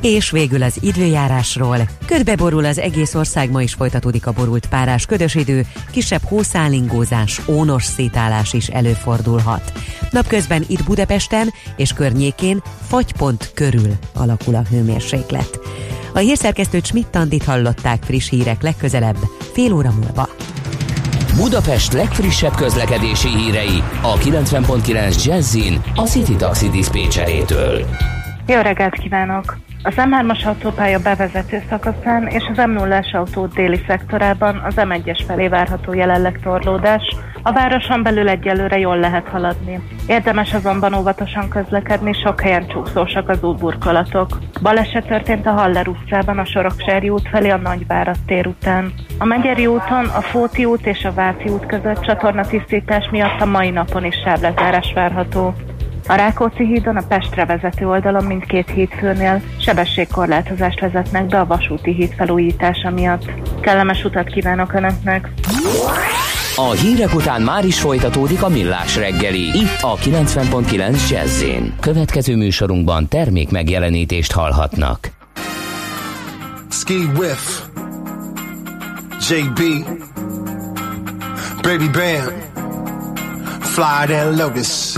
És végül az időjárásról. Ködbe borul az egész ország, ma is folytatódik a borult párás ködös idő, kisebb hószálingózás, ónos szétálás is előfordulhat. Napközben itt Budapesten és környékén fagypont körül alakul a hőmérséklet. A hírszerkesztőt Schmidt-Tandit hallották friss hírek legközelebb, fél óra múlva. Budapest legfrissebb közlekedési hírei a 90.9 Jazzin a City Taxi Dispécsejétől. Jó reggelt kívánok! Az M3-as autópálya bevezető szakaszán és az M0-as autó déli szektorában az M1-es felé várható jelenleg torlódás, a városon belül egyelőre jól lehet haladni. Érdemes azonban óvatosan közlekedni, sok helyen csúszósak az útburkolatok. Baleset történt a Haller utcában a Soroksári út felé a Nagyvárad tér után. A Megyeri úton, a Fóti út és a Váci út között csatornatisztítás miatt a mai napon is sávlezárás várható. A Rákóczi hídon a Pestre vezető oldalon mindkét hídfőnél sebességkorlátozást vezetnek be a vasúti híd felújítása miatt. Kellemes utat kívánok Önöknek! A hírek után már is folytatódik a millás reggeli. Itt a 90.9 jazz Következő műsorunkban termék megjelenítést hallhatnak. Ski Whiff, JB, Baby Bam, Fly and Lotus.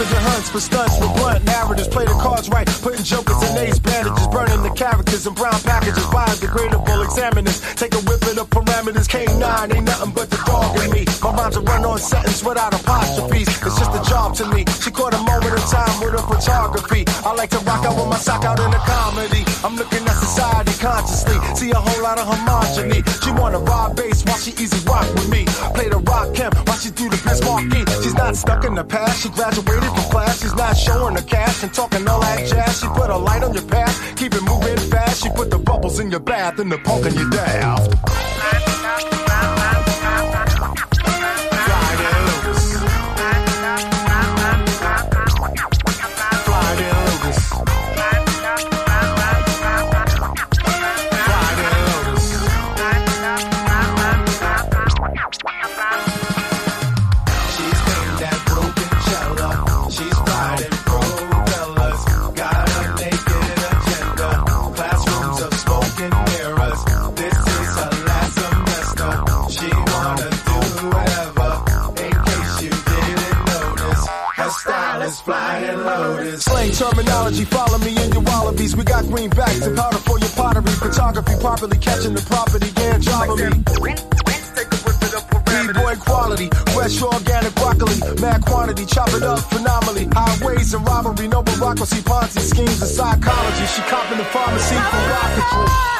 Scavenger hunts for stunts with blunt narratives. Play the cards right, putting jokers in ace bandages, burning the characters in brown packages. Biodegradable examiners, take a whip of the parameters. K9 ain't nothing but the dog in me. My rhymes are run on sentence without apostrophes. It's just a job to me. She caught a moment of time with her photography. I like to rock out with my sock out in a comedy. I'm looking at society consciously. See a whole lot of homogeny. She wanna rob bass while she easy rock with me. Play the rock camp while she do the Biz Marquee. She's not stuck in the past. She graduated from class. She's not showing her cash and talking all that jazz. She put a light on your path. Keep it moving fast. She put the bubbles in your bath and the punk in your daft. Terminology, follow me in your wallabies. We got greenbacks and powder for your pottery. Photography properly catching the property. And me. B-boy quality, fresh organic broccoli, mad quantity, chop it up phenomenally. Highways and robbery, no bureaucracy, Ponzi schemes and psychology. She copping the pharmacy for rocketry.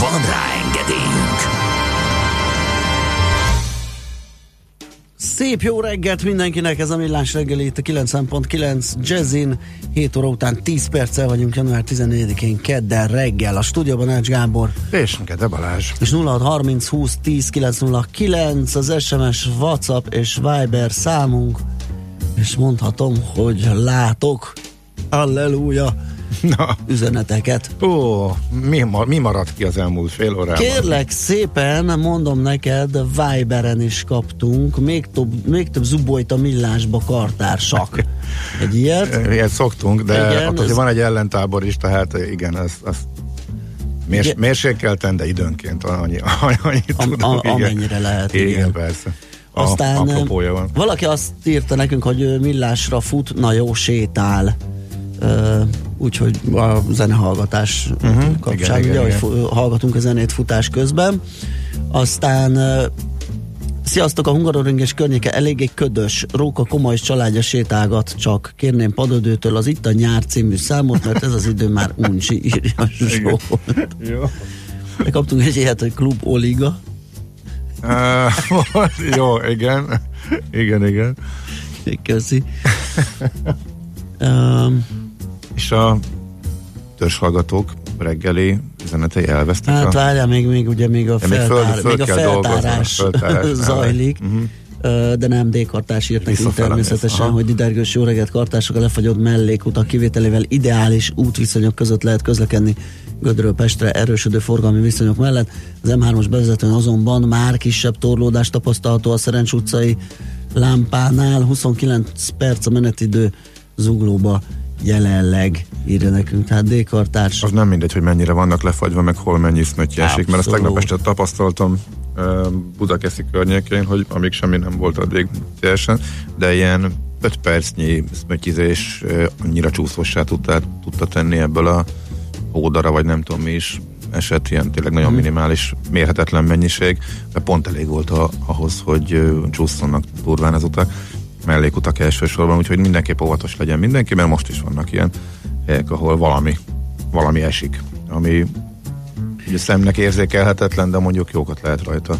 Van rá engedélyünk! Szép jó reggelt mindenkinek, ez a Millás reggeli itt a 90.9 Jazzin. 7 óra után 10 perccel vagyunk január 14-én kedden reggel. A stúdióban Ács Gábor És Gede Balázs. és 0630 20 10 909 az SMS, WhatsApp és Viber számunk. és mondhatom, hogy látok, halleluja, Na, üzeneteket. ó, mi, mi maradt ki az elmúlt fél órában? Kérlek szépen, mondom neked, Viberen is kaptunk, még több, még több zubolyt a millásba kartársak. Egy ilyet. Ilyet szoktunk, de Igen, igen, ott azért ez- van egy ellentábor is, tehát igen, ez, ez mérs, Igen. mérsékelten, de időnként annyi, annyit Am- tudom, a- igen. amennyire lehet, igen. Igen, persze. A, Aztán van. valaki azt írta nekünk, hogy ő millásra fut, na jó, sétál. Úgyhogy a zenehallgatás uh-huh, kapcsán, igen, ugye, igen, hogy fu- hallgatunk a zenét futás közben. Aztán Sziasztok, a Hungaroring és környéke eléggé ködös. Róka komoly családja sétálgat, csak kérném padödőtől az Itt a nyár című számot, mert ez az idő már uncsi, írja Zsolt. Jó. Kaptunk egy ilyet, hogy Klub Oliga. Uh, jó, igen. Igen, igen. Köszi. um, És a törzshallgatók reggeli üzenetei elvesztek Hát a... várjál, még, még ugye még a, Ja, még föl- feltár, föl még a feltárás, zajlik. Mhm. De nem D-kartás írt nekünk természetesen, aha. hogy didergős jó reggelt kartások a lefagyott mellékutak kivételével ideális útviszonyok között lehet közlekedni Gödről Pestre erősödő forgalmi viszonyok mellett. Az M3-os bevezetőn azonban már kisebb torlódás tapasztalható a Szerencs utcai lámpánál, 29 perc a menetidő zuglóba jelenleg írja nekünk, tehát D-kartárs. Az nem mindegy, hogy mennyire vannak lefagyva, meg hol mennyi szmötyje esik, mert Abszolút. tegnap este tapasztaltam Budakeszi környékén, hogy amíg semmi nem volt addig teljesen, de ilyen 5 percnyi szmötyizés annyira csúszósá tudta, tudta tenni ebből a ódara, vagy nem tudom mi is esett, ilyen tényleg nagyon minimális, mérhetetlen mennyiség, de pont elég volt a, ahhoz, hogy ö, csúszzanak durván az utak, mellékutak elsősorban, úgyhogy mindenképp óvatos legyen mindenki, mert most is vannak ilyen helyek, ahol valami, valami esik, ami ugye szemnek érzékelhetetlen, de mondjuk jókat lehet rajta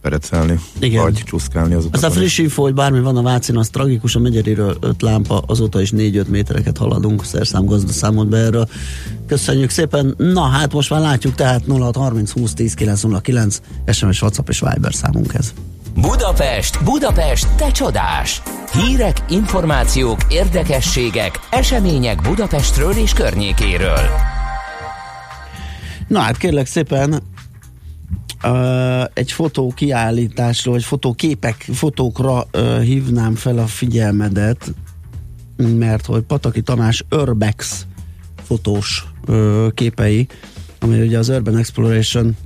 perecelni, Igen. vagy csúszkálni az Az a utakon. friss info, hogy bármi van a Vácin, az tragikus, a Megyeriről 5 lámpa, azóta is 4-5 métereket haladunk, szerszám gazda számolt be erről. Köszönjük szépen. Na hát most már látjuk, tehát 0630 20 10 909 SMS, WhatsApp és Viber számunk ez. Budapest, Budapest, te csodás! Hírek, információk, érdekességek, események Budapestről és környékéről. Na hát kérlek szépen, Uh, egy fotó kiállításról, vagy fotóképek, fotókra uh, hívnám fel a figyelmedet, mert hogy Pataki Tamás Urbex fotós uh, képei, ami ugye az Urban Exploration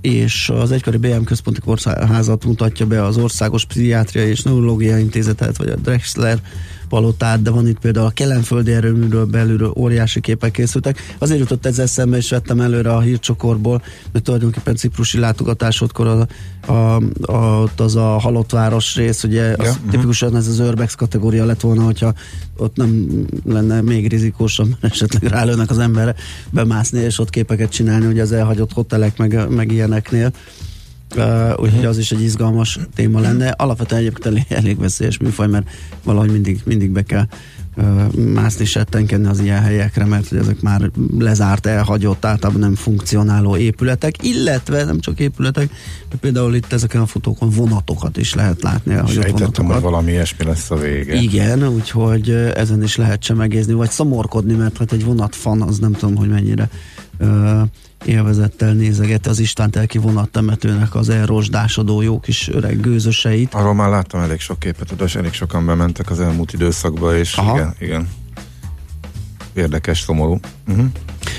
és az egykori BM központi kórházat mutatja be az Országos Pszichiátriai és Neurológiai Intézetet, vagy a Drexler palotát, de van itt például a Kelenföldi erőműről belülről óriási képek készültek. Azért jutott ez eszembe, és vettem előre a hírcsokorból, hogy tulajdonképpen ciprusi látogatásodkor a, a, a, az a halott város rész, ugye az mhm. tipikusan ez az Urbex kategória lett volna, hogyha ott nem lenne még rizikósabb, mert esetleg rálőnek az emberre bemászni, és ott képeket csinálni, ugye az elhagyott hotelek meg, meg ilyeneknél. Uh, úgyhogy az is egy izgalmas téma lenne. Alapvetően egyébként elég, elég veszélyes műfaj, mert valahogy mindig, mindig be kell uh, mászni, settenkedni az ilyen helyekre, mert hogy ezek már lezárt, elhagyott, általában nem funkcionáló épületek, illetve nem csak épületek, de például itt ezeken a fotókon vonatokat is lehet látni, elhagyott Sejtettem, hogy valami ilyesmi lesz a vége. Igen, úgyhogy ezen is lehet csemegézni, vagy szomorkodni, mert hát egy vonatfan, az nem tudom, hogy mennyire ö, élvezettel nézegeti az Istvántelki vonattemetőnek az elrosdásodó jó kis öreg gőzöseit. Arról már láttam elég sok képet, de elég sokan bementek az elmúlt időszakba, és Aha. igen, igen. Érdekes, szomorú. Uh-huh.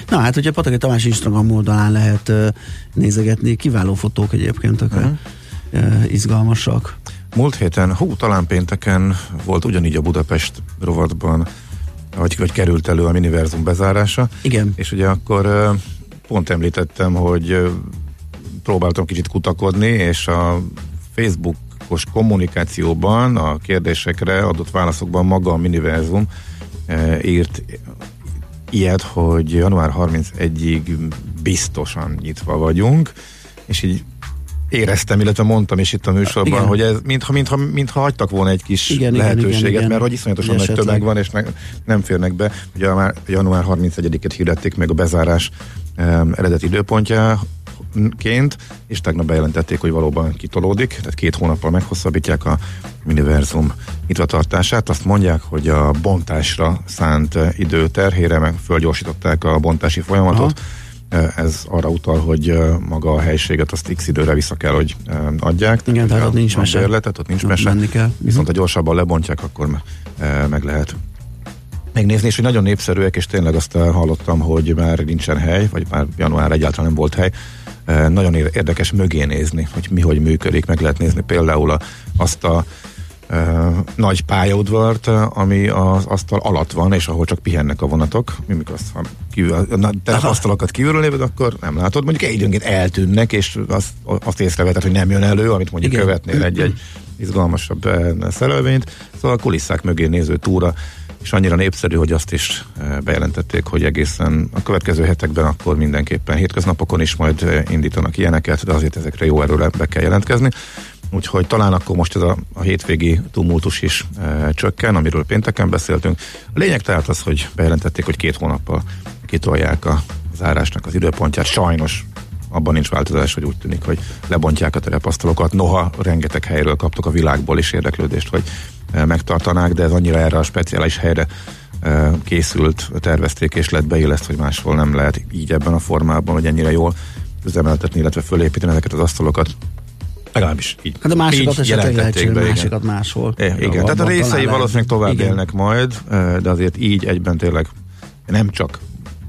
Na hát, ugye Pataki Tamás Instagram oldalán lehet ö, nézegetni, kiváló fotók egyébként, uh Mhm. izgalmasak. Múlt héten, hú, talán pénteken volt ugyanígy a Budapest rovatban, vagy, vagy került elő a Miniverzum bezárása. Igen. És ugye akkor ö, pont említettem, hogy próbáltam kicsit kutakodni, és a Facebookos kommunikációban a kérdésekre adott válaszokban maga a Miniverzum írt ilyet, hogy január 31-ig biztosan nyitva vagyunk, és így éreztem, illetve mondtam is itt a műsorban, Igen. hogy ez mintha, mintha, mintha hagytak volna egy kis Igen, lehetőséget, igen, igen. mert hogy iszonyatosan nagy tömeg van, és ne, nem férnek be. Ugye már január 31-et hirdették meg a bezárás um, eredeti időpontja, ként, és tegnap bejelentették, hogy valóban kitolódik, tehát két hónappal meghosszabbítják a univerzum nyitvatartását. Azt mondják, hogy a bontásra szánt eh, idő terhére meg fölgyorsították a bontási folyamatot. Eh, Ez arra utal, hogy eh, maga a helységet azt x időre vissza kell, hogy adják. Igen, tehát ott nincs mese. bérletet, ott nincs mese. kell. Viszont ha gyorsabban lebontják, akkor meg lehet megnézni, és hogy nagyon népszerűek, és tényleg azt hallottam, hogy már nincsen hely, vagy már január egyáltalán nem volt hely. Nagyon ér- érdekes mögé nézni, hogy mi hogy működik, meg lehet nézni például a, azt a eh, nagy pályaudvart, ami az asztal alatt van, és ahol csak pihennek a vonatok. Mi mikor azt, ha kívül, na, te asztalokat kívülről léved, akkor nem látod. Mondjuk egy időnként eltűnnek, és azt, azt észreveted, hogy nem jön elő, amit mondjuk Igen. követnél egy-egy izgalmasabb szerelvényt. Szóval a kulisszák mögé néző túra, és annyira népszerű, hogy azt is eh, bejelentették, hogy egészen a következő hetekben akkor mindenképpen hétköznapokon is majd eh, indítanak ilyeneket, de azért ezekre jó erőre be kell jelentkezni. Úgyhogy talán akkor most ez a, a hétvégi tumultus is e, csökken, amiről pénteken beszéltünk. A lényeg tehát az, hogy bejelentették, hogy két hónappal kitolják a zárásnak az időpontját. Sajnos abban nincs változás, hogy úgy tűnik, hogy lebontják a terepasztalokat. Noha rengeteg helyről kaptok a világból is érdeklődést, hogy e, megtartanák, de ez annyira erre a speciális helyre e, készült, tervezték és lett beilleszt, hogy máshol nem lehet így ebben a formában, hogy ennyire jól üzemeltetni, illetve fölépíteni ezeket az asztalokat. Legalábbis így. Hát a másikat így esetleg lehet jelentették csinálni, be, igen. másikat máshol. É, igen, tehát a részei valószínűleg tovább Igen. élnek majd, eh, de azért így egyben tényleg nem csak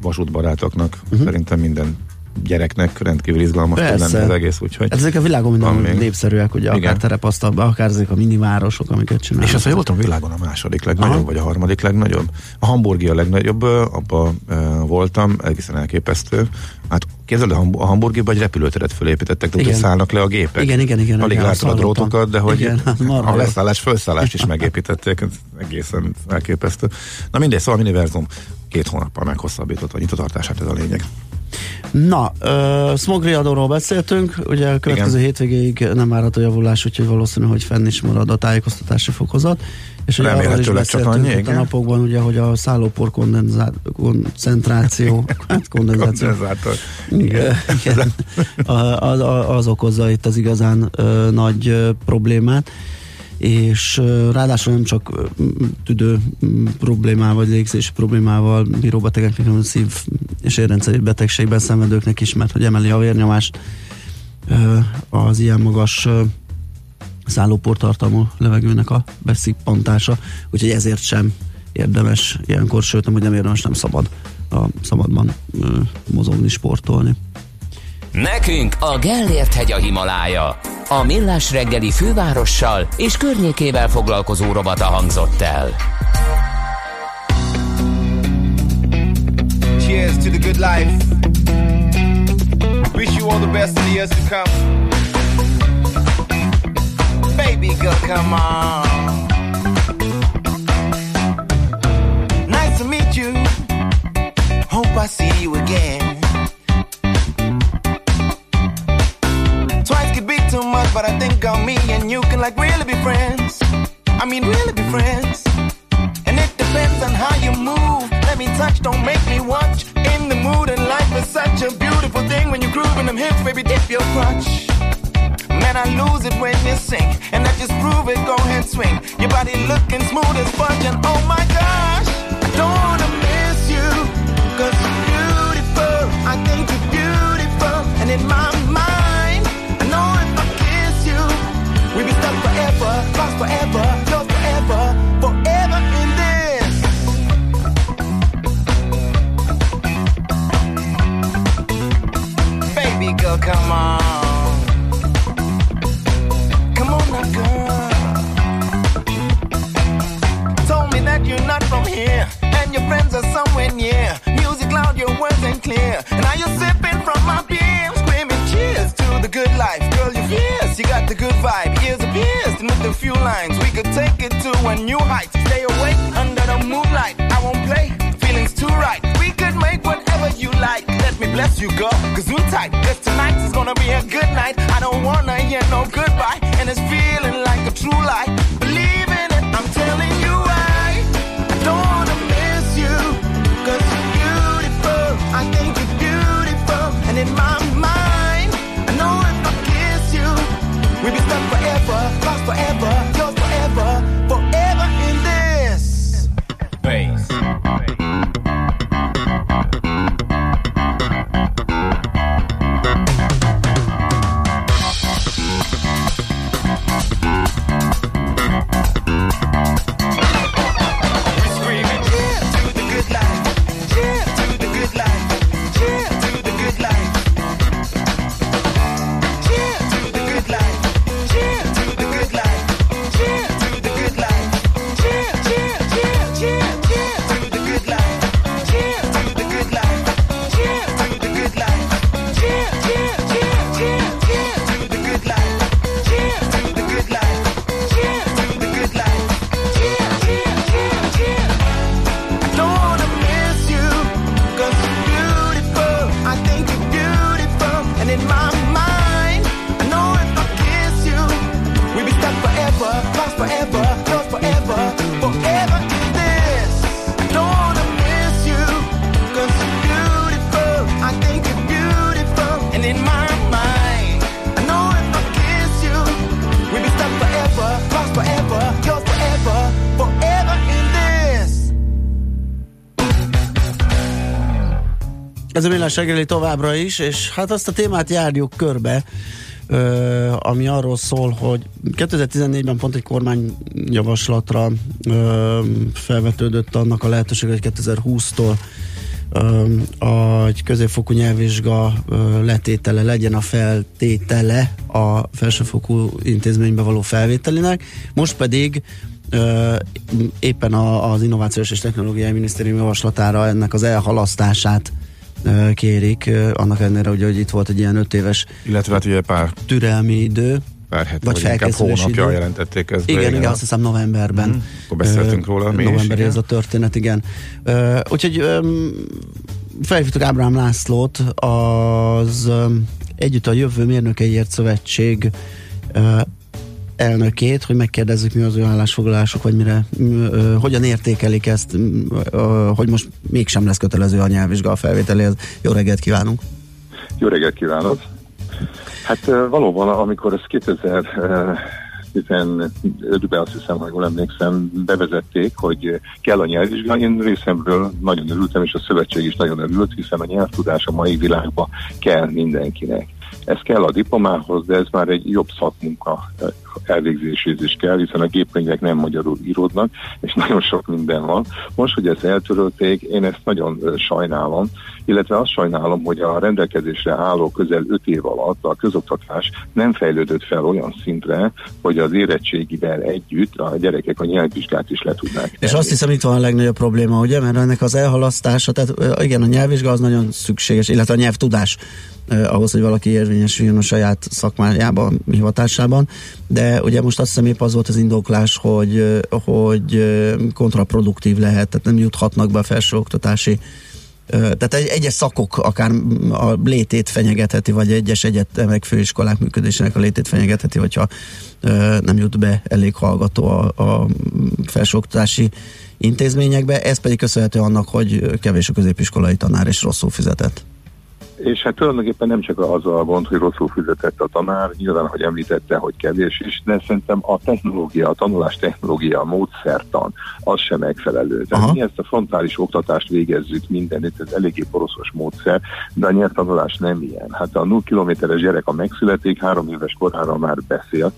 vasútbarátoknak, uh-huh. szerintem minden gyereknek rendkívül izgalmas tud lenni az egész, úgyhogy... Hát ezek a világon minden még. népszerűek, ugye akár Igen. terepasztalban, akár ezek a mini városok, amiket csinálnak. És azt, ha jól tudom, a világon a második legnagyobb, Aha. vagy a harmadik legnagyobb. A hamburgi a legnagyobb, abba uh, voltam, egészen elképesztő. Hát képzeld, a, Hamb- a hamburgiba egy repülőteret fölépítettek, de hogy szállnak le a gépek. Igen, igen, igen, Alig láttam a drótokat, de hogy Igen, a leszállás, felszállást is megépítették, ez egészen elképesztő. Na mindegy, szóval a Miniverzum két hónappal meghosszabbított a nyitotartását, ez a lényeg. Na, uh, smogriadóról beszéltünk, ugye a következő Igen. hétvégéig nem várható javulás, úgyhogy valószínű, hogy fenn is marad a tájékoztatási fokozat. És ugye arról is beszéltünk a napokban, ugye, hogy a szállópor kondenzá- koncentráció, hát kondenzáció, Kondenzátor. igen. igen. A- Az, az okozza itt az igazán ö, nagy ö, problémát és ráadásul nem csak tüdő problémával, vagy légzési problémával bíró betegeknek, hanem szív- és érrendszeri betegségben szenvedőknek is, mert hogy emeli a vérnyomást az ilyen magas szállóportartalmú levegőnek a beszippantása, úgyhogy ezért sem érdemes ilyenkor, sőt, nem, hogy nem érdemes, nem szabad a szabadban mozogni, sportolni. Nekünk a Gellért hegy a Himalája. A Millás reggeli fővárossal és környékével foglalkozó robata hangzott el. Cheers to the good life. Wish you all the best in the years to come. Baby girl, come on. Nice to meet you. Hope I see you again. But I think on me and you can like really be friends. I mean, really be friends. And it depends on how you move. Let me touch, don't make me watch. In the mood, and life is such a beautiful thing when you groove in them hips, baby, dip your crotch. Man, I lose it when you sing. And I just prove it, go ahead, swing. Your body looking smooth as fudge, and oh my gosh, I don't wanna miss you. Cause you're beautiful, I think you're beautiful. And in my mind, lost forever, yours forever, forever in this. Baby girl, come on. Come on now, girl. Told me that you're not from here, and your friends are somewhere near. Music loud, your words ain't clear. And now you're sipping from my beer, you got the good vibe. Ears are pierced, and with a few lines, we could take it to a new height. Stay awake under the moonlight. I won't play, feelings too right. We could make whatever you like. Let me bless you, girl, you tight. Cause tonight is gonna be a good night. I don't wanna hear no goodbye, and it's feeling like a true lie. A Millás reggeli továbbra is, és hát azt a témát járjuk körbe, ö, ami arról szól, hogy 2014-ben pont egy kormányjavaslatra ö, felvetődött annak a lehetőség, hogy 2020-tól a, egy középfokú nyelvvizsga letétele legyen a feltétele a felsőfokú intézménybe való felvételinek. Most pedig éppen az Innovációs és Technológiai Minisztérium javaslatára ennek az elhalasztását kérik, ö, annak ellenére, hogy, hogy itt volt egy ilyen öt éves Illetve hát ugye pár, türelmi idő. pár hete, Vagy vagy, hónapja idő. jelentették ezt. be, Igen, igen, azt hiszem novemberben. Mhm. Akkor beszéltünk Ö, róla, mi is, Novemberi igen. ez a történet, igen. Ö, úgyhogy öm, felhívtuk Ábrám Lászlót, az Együtt a Jövő Mérnökeiért Szövetség ö, elnökét, hogy megkérdezzük, mi az ő állásfoglalásuk, vagy mire, ö, hogyan értékelik ezt, ö, hogy most mégsem lesz kötelező a nyelvvizsga a felvételéhez. Jó reggelt kívánunk! Jó reggelt kívánok! Hát valóban, amikor ezt 2015-ben azt hiszem, ha jól emlékszem, bevezették, hogy kell a nyelvvizsga. Én részemről nagyon örültem, és a szövetség is nagyon örült, hiszen a nyelvtudás a mai világban kell mindenkinek. Ez kell a diplomához, de ez már egy jobb szakmunka ö, elvégzéséhez is kell, hiszen a gépkönyvek nem magyarul íródnak, és nagyon sok minden van. Most, hogy ezt eltörölték, én ezt nagyon ö, sajnálom, illetve azt sajnálom, hogy a rendelkezésre álló közel 5 év alatt a közoktatás nem fejlődött fel olyan szintre, hogy az érettségivel együtt a gyerekek a nyelvvizsgát is le tudnák. És azt hiszem itt van a legnagyobb probléma, ugye, mert ennek az elhalasztása, tehát igen, a nyelvvizsga az nagyon szükséges, illetve a nyelvtudás eh, ahhoz, hogy valaki érvényesüljön a saját szakmájában, hivatásában, de ugye most azt hiszem épp az volt az indoklás, hogy, ö, hogy ö, kontraproduktív lehet, tehát nem juthatnak be a felsőoktatási Ö, Tehát egy, egyes szakok akár a létét fenyegetheti, vagy egyes egyetemek, főiskolák működésének a létét fenyegetheti, hogyha ö, nem jut be elég hallgató a, a felsőoktatási intézményekbe. Ez pedig köszönhető annak, hogy kevés a középiskolai tanár és rosszul fizetett. És hát tulajdonképpen nem csak az a gond, hogy rosszul fizetett a tanár, nyilván, hogy említette, hogy kevés is, de szerintem a technológia, a tanulás technológia, a módszertan, az sem megfelelő. Tehát Aha. mi ezt a frontális oktatást végezzük mindenütt, ez eléggé poroszos módszer, de a nyelvtanulás nem ilyen. Hát a 0 kilométeres gyerek a megszületik, három éves korára már beszél,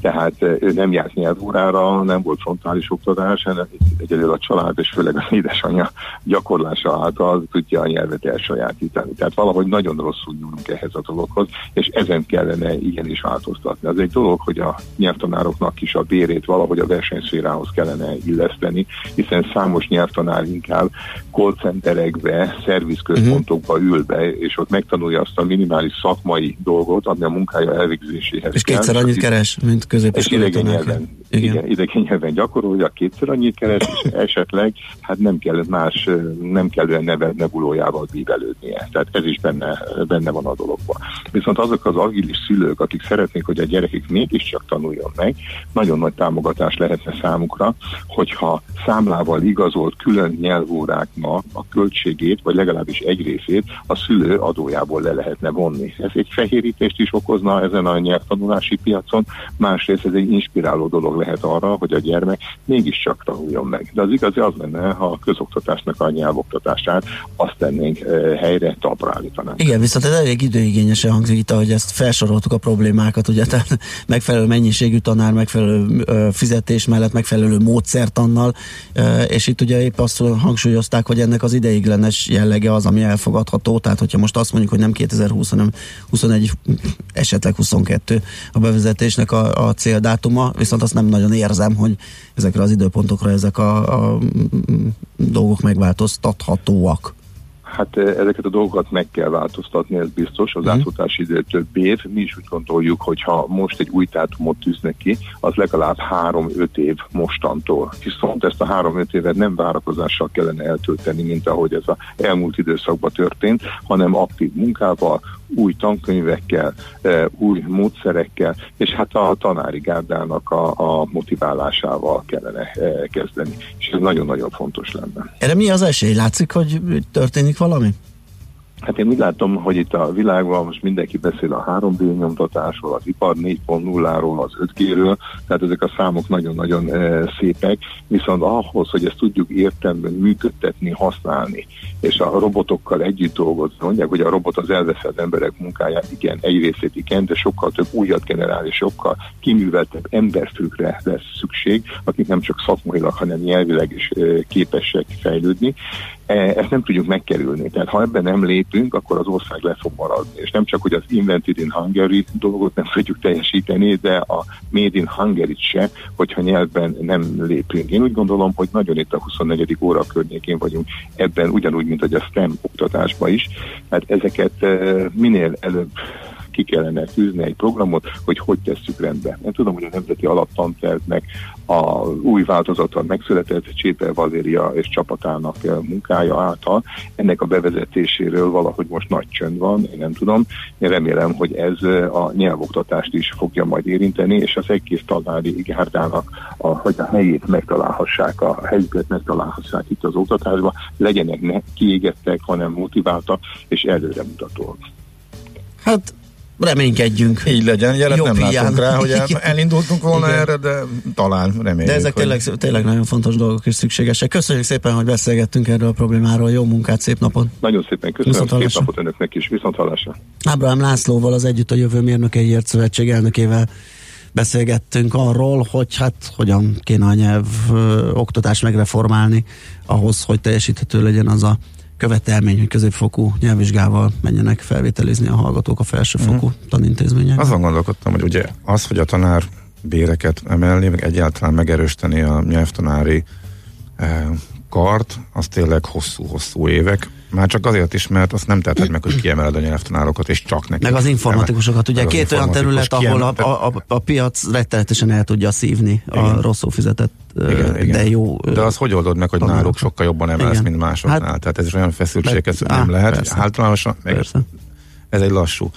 tehát eh, ő nem járt nyelvórára, nem volt frontális oktatás, hanem egyedül a család és főleg az édesanyja gyakorlása által tudja a nyelvet elsajátítani. Tehát valahogy nagyon rosszul nyúlunk ehhez a dologhoz, és ezen kellene igenis változtatni. Az egy dolog, hogy a nyelvtanároknak is a bérét valahogy a versenyszférához kellene illeszteni, hiszen számos nyelvtanár inkább call centerekbe, szervizközpontokba ül be, és ott megtanulja azt a minimális szakmai dolgot, ami a munkája elvégzéséhez És kell. kétszer annyit keres, mint És középiskolai idegen nyelven, igen. idegen nyelven gyakorolja, kétszer annyit keres, és esetleg hát nem kell más, nem kellően neve, nebulójával bíbelődnie. Tehát ez is benne, benne van a dologban. Viszont azok az agilis szülők, akik szeretnék, hogy a gyerekük mégiscsak tanuljon meg, nagyon nagy támogatás lehetne számukra, hogyha számlával igazolt külön nyelvóráknak a költségét, vagy legalábbis egy részét a szülő adójából le lehetne vonni. Ez egy fehérítést is okozna ezen a nyelvtanulási piacon, másrészt ez egy inspiráló dolog lehet arra, hogy a gyermek mégiscsak tanuljon meg. De az igazi az lenne, ha a közoktatásnak a nyelvoktatását azt tennénk eh, helyre, talpra állítanánk. Igen, viszont ez elég időigényesen hangzik itt, ahogy ezt felsoroltuk a problémákat, ugye, tehát megfelelő mennyiségű tanár, megfelelő ö, fizetés mellett, megfelelő módszertannal, ö, és itt ugye épp azt hangsúlyozták, hogy ennek az ideiglenes jellege az, ami elfogadható, tehát hogyha most azt mondjuk, hogy nem 2020, hanem 21, esetleg 22 a bevezetésnek a, a céldátuma, viszont azt nem nagyon érzem, hogy ezekre az időpontokra ezek a, a dolgok megváltoztathatóak. Hát ezeket a dolgokat meg kell változtatni, ez biztos. Az átfutási idő több év. Mi is úgy gondoljuk, hogy ha most egy új dátumot tűznek ki, az legalább három-öt év mostantól. Viszont ezt a három-öt évet nem várakozással kellene eltölteni, mint ahogy ez az elmúlt időszakban történt, hanem aktív munkával, új tankönyvekkel, eh, új módszerekkel, és hát a tanári gárdának a, a motiválásával kellene eh, kezdeni. És ez nagyon-nagyon fontos lenne. Erre mi az esély? Látszik, hogy történik valami? Hát én úgy látom, hogy itt a világban most mindenki beszél a 3D nyomtatásról, az ipar 4.0-ról, az 5G-ről, tehát ezek a számok nagyon-nagyon e, szépek, viszont ahhoz, hogy ezt tudjuk értelmben működtetni, használni, és a robotokkal együtt dolgozni, mondják, hogy a robot az elveszi az emberek munkáját, igen, egy részét igen, de sokkal több újat generál, és sokkal kiműveltebb emberfőkre lesz szükség, akik nem csak szakmailag, hanem nyelvileg is e, képesek fejlődni. E, ezt nem tudjuk megkerülni. Tehát ha ebben nem lépünk, akkor az ország le fog maradni. És nem csak, hogy az Invented in Hungary dolgot nem tudjuk teljesíteni, de a Made in Hungary se, hogyha nyelvben nem lépünk. Én úgy gondolom, hogy nagyon itt a 24. óra környékén vagyunk ebben, ugyanúgy, mint hogy a STEM oktatásban is. Hát ezeket e, minél előbb ki kellene tűzni egy programot, hogy hogy tesszük rendbe. Én tudom, hogy a Nemzeti Alaptantervnek a új változata megszületett Cséper Valéria és csapatának eh, munkája által. Ennek a bevezetéséről valahogy most nagy csönd van, én nem tudom. Én remélem, hogy ez eh, a nyelvoktatást is fogja majd érinteni, és az egész tanári gárdának, a, hogy a helyét megtalálhassák, a helyüket megtalálhassák itt az oktatásban, legyenek ne kiégettek, hanem motiváltak és előremutatóak. Hát reménykedjünk. Így legyen, jelet nem hiány. látunk rá, hogy el, elindultunk volna Igen. erre, de talán reméljük. De ezek hogy- tényleg, tényleg nagyon fontos dolgok és szükségesek. Köszönjük szépen, hogy beszélgettünk erről a problémáról. Jó munkát, szép napot! Nagyon szépen köszönöm, szép napot önöknek is, viszont hallásra. Ábrahám Lászlóval, az Együtt a Jövő Mérnökeiért Szövetség elnökével beszélgettünk arról, hogy hát hogyan kéne a nyelv ö, oktatást megreformálni ahhoz, hogy teljesíthető legyen az a követelmény, hogy középfokú nyelvvizsgával menjenek felvételizni a hallgatók a felsőfokú uh-huh. tanintézményekben. Azon gondolkodtam, hogy ugye az, hogy a tanár béreket emelni, meg egyáltalán megerősíteni a nyelvtanári eh, kart, az tényleg hosszú-hosszú évek. Már csak azért is, mert azt nem teheted meg, hogy kiemeled a nyelvtanárokat, és csak neki. Meg az informatikusokat, ugye Meg két olyan terület, ahol a, a, a, a piac rettenetesen el tudja szívni a Igen. rosszul fizetett, Igen, igen. de jó De az hogy oldod meg, hogy tanárokat. náluk sokkal jobban emelsz, Igen. mint másoknál? Hát- Tehát ez olyan feszültség, ez Á, nem lehet. persze. Általánosan, meg Persze. ez egy lassú.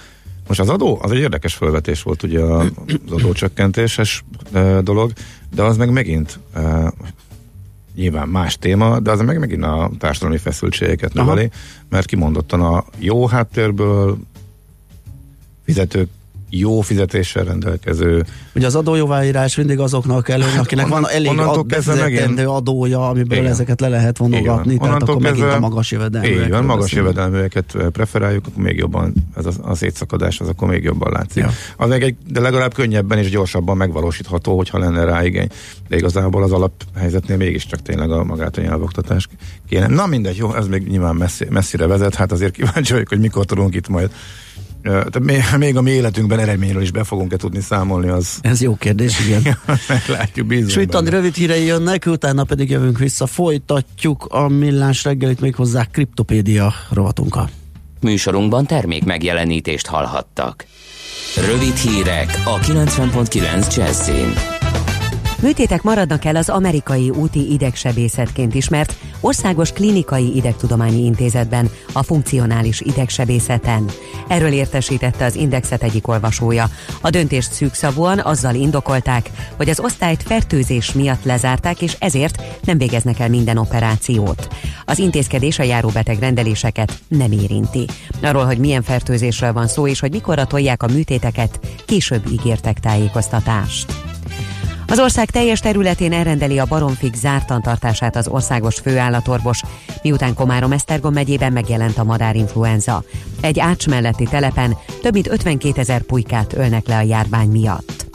Most az adó, az egy érdekes felvetés volt ugye a- az adócsökkentéses dolog, de az meg megint nyilván más téma, de az meg megint a társadalmi feszültségeket Aha. növeli, mert kimondottan a jó háttérből fizetők jó fizetéssel rendelkező Ugye az adójóváírás mindig azoknak előny, akinek van elég befizetendő adója, amiből Igen. ezeket le lehet vonogatni, Igen. tehát akkor megint a magas jövedelműek. Így van, magas jövedelműeket preferáljuk, akkor még jobban ez a, a szétszakadás, az akkor még jobban látszik. Ja. Az meg egy, de legalább könnyebben és gyorsabban megvalósítható, hogyha lenne rá igény. De igazából az alaphelyzetnél mégiscsak tényleg a magát a nyelvoktatás kéne. Na mindegy, jó, ez még nyilván messzi, messzire vezet, hát azért kíváncsi vagyok, hogy mikor tudunk itt majd még, még a mi életünkben eredményről is be fogunk-e tudni számolni, az Ez jó kérdés, igen. meglátjuk, bízunk benne. rövid hírei jönnek, utána pedig jövünk vissza, folytatjuk a millás reggelit még hozzá kriptopédia rovatunkkal. Műsorunkban termék megjelenítést hallhattak. Rövid hírek a 90.9 Jazzin. Műtétek maradnak el az amerikai úti idegsebészetként ismert Országos Klinikai Idegtudományi Intézetben, a funkcionális idegsebészeten. Erről értesítette az Indexet egyik olvasója. A döntést szűkszavúan azzal indokolták, hogy az osztályt fertőzés miatt lezárták, és ezért nem végeznek el minden operációt. Az intézkedés a járóbeteg rendeléseket nem érinti. Arról, hogy milyen fertőzésről van szó, és hogy mikorra tolják a műtéteket, később ígértek tájékoztatást. Az ország teljes területén elrendeli a baromfig zártantartását az országos főállatorvos, miután Komárom-Esztergom megyében megjelent a madárinfluenza. Egy ács melletti telepen több mint 52 ezer pulykát ölnek le a járvány miatt.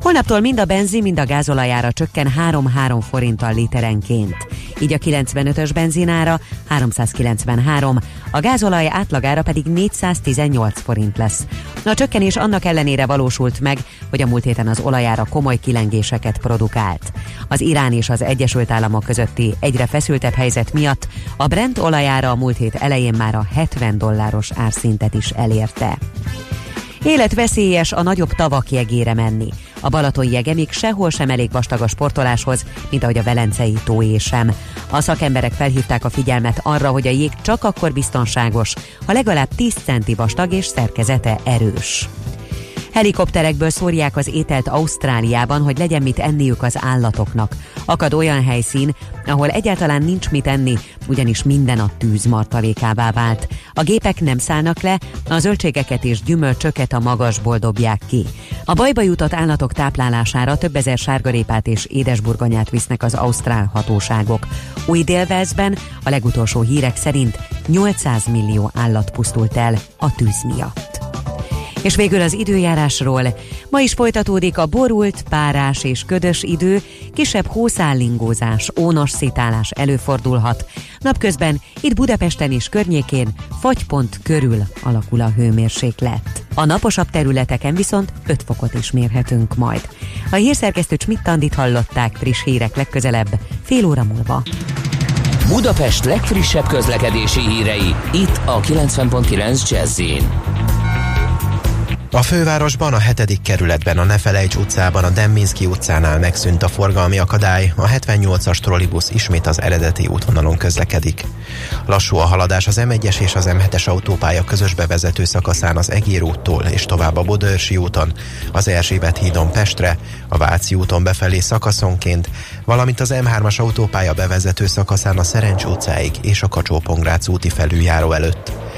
Holnaptól mind a benzin, mind a gázolajára csökken 3-3 forinttal literenként. Így a 95-ös benzinára 393, a gázolaj átlagára pedig 418 forint lesz. A csökkenés annak ellenére valósult meg, hogy a múlt héten az olajára komoly kilengéseket produkált. Az Irán és az Egyesült Államok közötti egyre feszültebb helyzet miatt a Brent olajára a múlt hét elején már a 70 dolláros árszintet is elérte. Életveszélyes a nagyobb tavak jegére menni. A Balaton jege még sehol sem elég vastag a sportoláshoz, mint ahogy a Velencei tóé sem. A szakemberek felhívták a figyelmet arra, hogy a jég csak akkor biztonságos, ha legalább 10 centi vastag és szerkezete erős. Helikopterekből szórják az ételt Ausztráliában, hogy legyen mit enniük az állatoknak. Akad olyan helyszín, ahol egyáltalán nincs mit enni, ugyanis minden a tűz martalékává vált. A gépek nem szállnak le, a zöldségeket és gyümölcsöket a magasból dobják ki. A bajba jutott állatok táplálására több ezer sárgarépát és édesburgonyát visznek az ausztrál hatóságok. Új délvezben a legutolsó hírek szerint 800 millió állat pusztult el a tűz miatt. És végül az időjárásról. Ma is folytatódik a borult, párás és ködös idő, kisebb hószállingózás, ónos szétálás előfordulhat. Napközben itt Budapesten és környékén fagypont körül alakul a hőmérséklet. A naposabb területeken viszont 5 fokot is mérhetünk majd. A hírszerkesztő Csmittandit hallották friss hírek legközelebb, fél óra múlva. Budapest legfrissebb közlekedési hírei, itt a 90.9 jazz a fővárosban, a hetedik kerületben, a Nefelejts utcában, a Demminski utcánál megszűnt a forgalmi akadály, a 78-as trollibusz ismét az eredeti útvonalon közlekedik. Lassú a haladás az M1-es és az M7-es autópálya közös bevezető szakaszán az Egér úttól és tovább a Bodörsi úton, az Erzsébet hídon Pestre, a Váci úton befelé szakaszonként, valamint az M3-as autópálya bevezető szakaszán a Szerencs utcáig és a kacsó úti felüljáró előtt.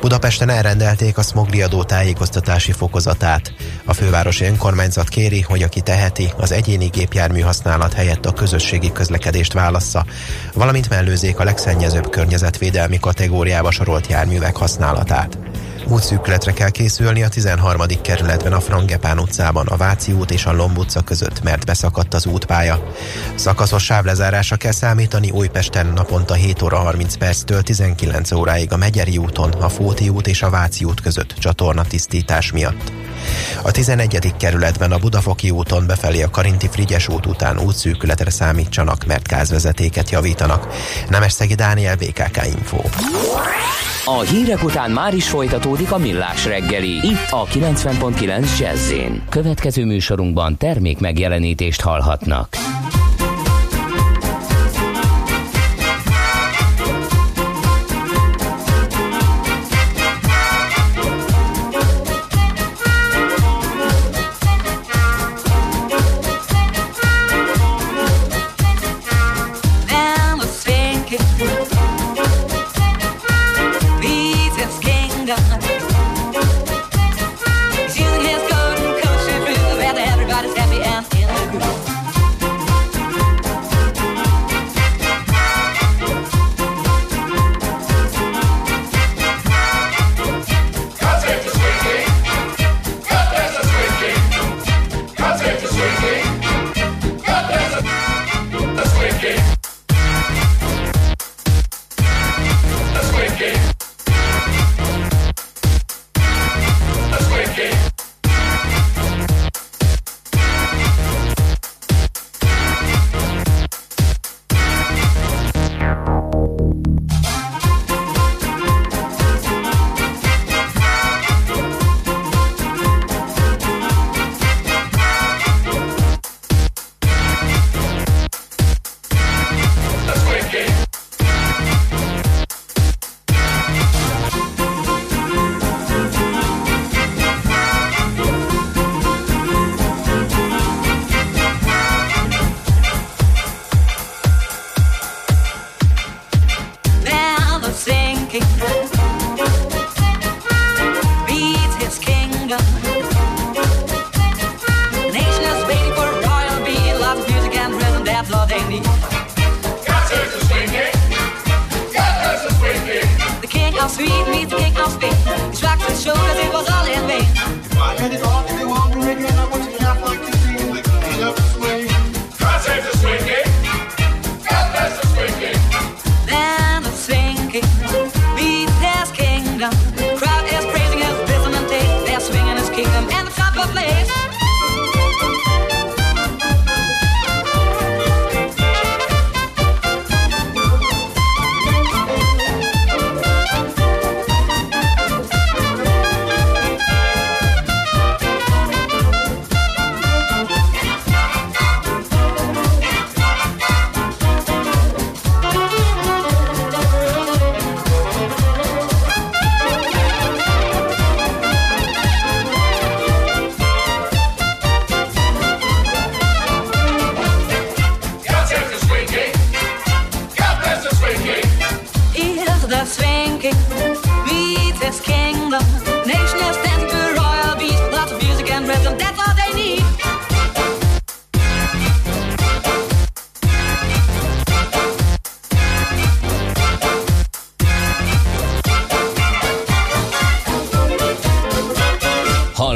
Budapesten elrendelték a smogriadó tájékoztatási fokozatát. A fővárosi önkormányzat kéri, hogy aki teheti, az egyéni gépjármű használat helyett a közösségi közlekedést válassza, valamint mellőzék a legszennyezőbb környezetvédelmi kategóriába sorolt járművek használatát. Útszűkületre kell készülni a 13. kerületben a Frangepán utcában, a Váci út és a Lomb utca között, mert beszakadt az útpálya. Szakaszos sávlezárásra kell számítani Újpesten naponta 7 óra 30 perctől 19 óráig a Megyeri úton, a Fóti út és a Váci út között csatorna tisztítás miatt. A 11. kerületben a Budafoki úton befelé a Karinti Frigyes út után útszűkületre számítsanak, mert gázvezetéket javítanak. Szegi Dániel, BKK Info. A hírek után már is folytatódik a millás reggeli. Itt a 90.9 jazz Következő műsorunkban termék megjelenítést hallhatnak.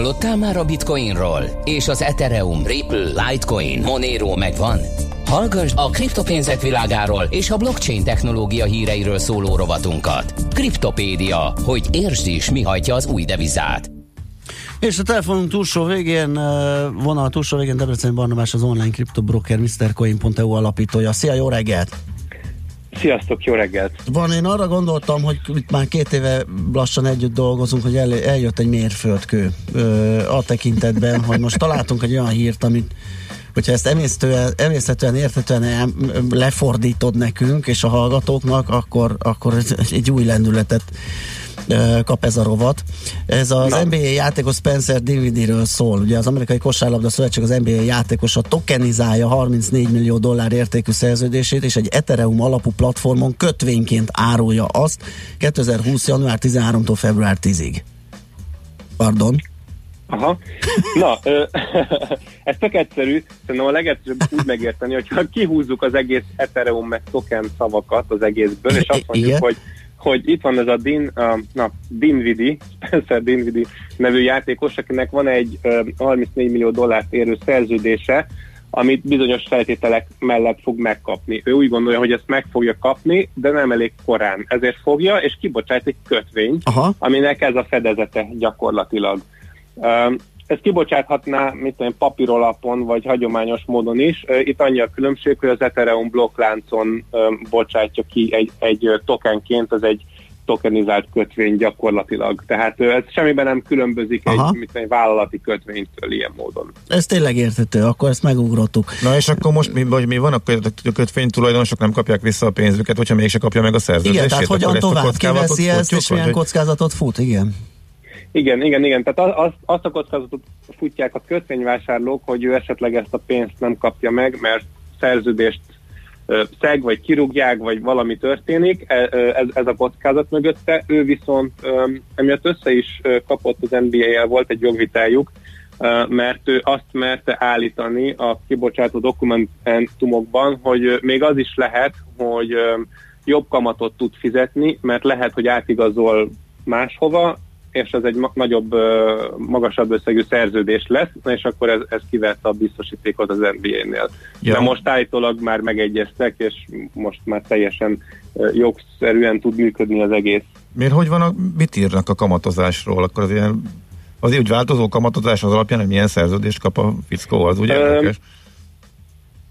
Hallottál már a Bitcoinról? És az Ethereum, Ripple, Litecoin, Monero megvan? Hallgass a kriptopénzek világáról és a blockchain technológia híreiről szóló rovatunkat. Kriptopédia, hogy értsd is, mi hajtja az új devizát. És a telefonunk túlsó végén, vonal túlsó végén Debrecen Barnabás az online kriptobroker MrCoin.eu alapítója. Szia, jó reggelt! Sziasztok, jó reggelt! Van, én arra gondoltam, hogy itt már két éve lassan együtt dolgozunk, hogy el, eljött egy mérföldkő ö, a tekintetben, hogy most találtunk egy olyan hírt, amit hogyha ezt emésztően, emészhetően, érthetően lefordítod nekünk és a hallgatóknak, akkor, akkor egy új lendületet kap ez a rovat. Ez az Na. NBA játékos Spencer Dinwiddie-ről szól. Ugye az amerikai kosárlabda szövetség az NBA játékosa tokenizálja 34 millió dollár értékű szerződését, és egy Ethereum alapú platformon kötvényként árulja azt 2020. január 13-tól február 10-ig. Pardon? Aha. Na, ö, ez tök egyszerű, szerintem a legegyszerűbb úgy megérteni, hogyha kihúzzuk az egész Ethereum meg token szavakat az egészből, és azt mondjuk, Igen. hogy hogy itt van ez a Din, uh, na, Dinwiddie, Spencer Dinwiddie nevű játékos, akinek van egy uh, 34 millió dollárt érő szerződése, amit bizonyos feltételek mellett fog megkapni. Ő úgy gondolja, hogy ezt meg fogja kapni, de nem elég korán. Ezért fogja, és kibocsát egy kötvényt, Aha. aminek ez a fedezete gyakorlatilag. Um, ezt kibocsáthatná, mit tudom, papírolapon, vagy hagyományos módon is. Itt annyi a különbség, hogy az Ethereum blokkláncon bocsátja ki egy, egy tokenként, az egy tokenizált kötvény gyakorlatilag. Tehát ez semmiben nem különbözik Aha. egy, mit én, vállalati kötvénytől ilyen módon. Ez tényleg érthető, akkor ezt megugrottuk. Na és akkor most mi, vagy mi van, akkor a kötvény tulajdonosok nem kapják vissza a pénzüket, hogyha mégse kapja meg a szerződését. Igen, tehát hogyan tovább kiveszi ezt, és milyen kockázatot fut, igen. Igen, igen, igen. Tehát az, azt a kockázatot futják a kötvényvásárlók, hogy ő esetleg ezt a pénzt nem kapja meg, mert szerződést szeg, vagy kirúgják, vagy valami történik, E- ez, ez a kockázat mögötte. Ő viszont emiatt össze is kapott az NBA-jel, volt egy jogvitájuk, mert ő azt merte állítani a kibocsátó dokumentumokban, hogy még az is lehet, hogy jobb kamatot tud fizetni, mert lehet, hogy átigazol máshova, és ez egy nagyobb, magasabb összegű szerződés lesz, és akkor ez, ez kivette a biztosítékot az NBA-nél. Ja. De most állítólag már megegyeztek, és most már teljesen jogszerűen tud működni az egész. Miért hogy van, a, mit írnak a kamatozásról? Akkor az ilyen, azért úgy változó kamatozás az alapján, hogy milyen szerződést kap a fickó, az ugye Öm, érdekes?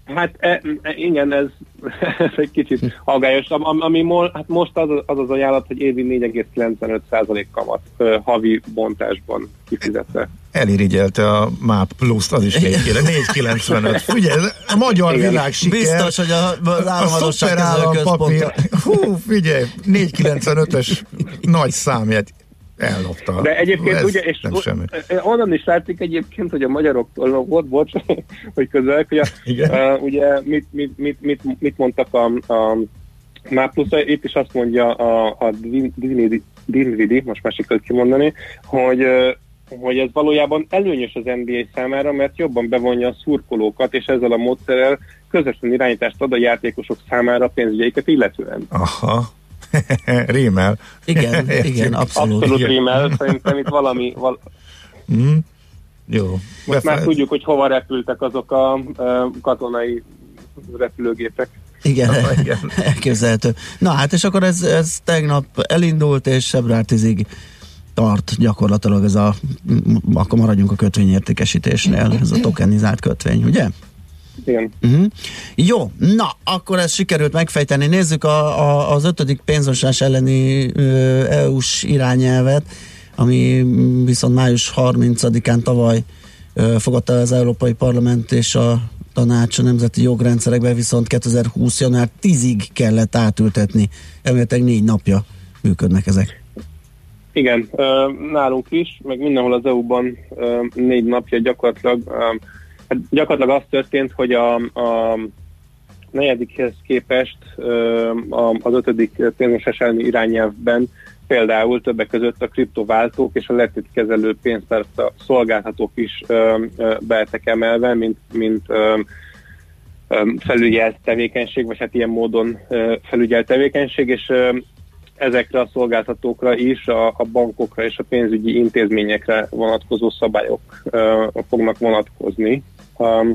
Hát e, e, igen, ez, ez egy kicsit aggályos. Am- Ami mo, hát most az, az az ajánlat, hogy évi 4,95% kamat ö, havi bontásban kifizetve. Elirigyelte a MAP plusz az is 4,95. Figyelj, ez a magyar Igen. világ siker. Biztos, hogy a, az államadosság szuperállam központja. Hú, figyelj, 4,95-ös nagy számját ellopta. De egyébként Ez ugye, és nem semmi. o- onnan is látszik egyébként, hogy a magyaroktól volt, bocs, hogy közel, hogy a, Igen. uh, ugye mit, mit, mit, mit, mit mondtak a, a már plusz itt is azt mondja a, a Din- Dinwiddie, Dinwiddie, most már sikerült kimondani, hogy ö, hogy ez valójában előnyös az NBA számára, mert jobban bevonja a szurkolókat, és ezzel a módszerrel közvetlen irányítást ad a játékosok számára pénzügyeiket illetően. Aha. Rímel. Igen, igen, abszolút. Abszolút Igen. rímel, szerintem itt valami, val, Mm. Jó. most már Befe- tudjuk, hogy hova repültek azok a ö, katonai repülőgépek. Igen, Na, igen. elképzelhető. Na hát, és akkor ez, ez tegnap elindult, és február 10-ig tart gyakorlatilag ez a, akkor maradjunk a kötvényértékesítésnél, ez a tokenizált kötvény, ugye? Igen. Uh-huh. Jó, na, akkor ezt sikerült megfejteni. Nézzük a, a, az ötödik pénzmosás elleni EU-s irányelvet, ami viszont május 30-án tavaly ö, fogadta az Európai Parlament és a tanács a nemzeti jogrendszerekbe, viszont 2020. január 10-ig kellett átültetni. Elméletileg négy napja működnek ezek. Igen, nálunk is, meg mindenhol az EU-ban négy napja gyakorlatilag, hát gyakorlatilag az történt, hogy a, a negyedikhez képest ö, az ötödik pénzmosás elleni irányelvben például többek között a kriptováltók és a letétkezelő pénztárca szolgáltatók is ö, ö, belettek emelve, mint, mint ö, ö, felügyelt tevékenység, vagy hát ilyen módon ö, felügyelt tevékenység, és ö, ezekre a szolgáltatókra is a, a bankokra és a pénzügyi intézményekre vonatkozó szabályok uh, fognak vonatkozni. Um,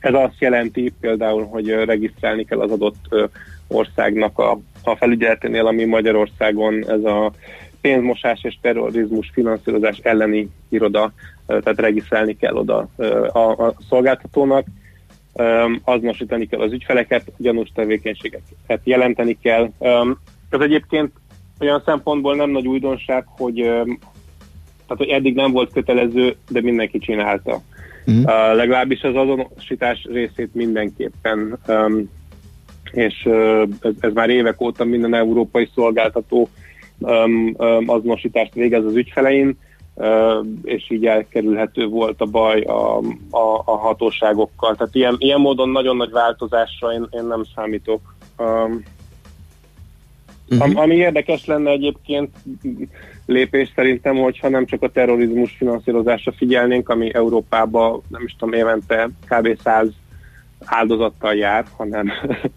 ez azt jelenti például, hogy regisztrálni kell az adott országnak a, a felügyeleténél, ami Magyarországon ez a pénzmosás és terrorizmus finanszírozás elleni iroda, tehát regisztrálni kell oda a, a szolgáltatónak, um, azonosítani kell az ügyfeleket, gyanús tevékenységeket jelenteni kell. Um, ez egyébként olyan szempontból nem nagy újdonság, hogy, tehát, hogy eddig nem volt kötelező, de mindenki csinálta. Mm. Uh, legalábbis az azonosítás részét mindenképpen, um, és uh, ez, ez már évek óta minden európai szolgáltató um, um, azonosítást végez az ügyfelein, uh, és így elkerülhető volt a baj a, a, a hatóságokkal. Tehát ilyen, ilyen módon nagyon nagy változásra én, én nem számítok. Um, Uh-huh. Ami érdekes lenne egyébként lépés szerintem, hogyha nem csak a terrorizmus finanszírozásra figyelnénk, ami Európában nem is tudom, évente kb. 100 áldozattal jár, hanem,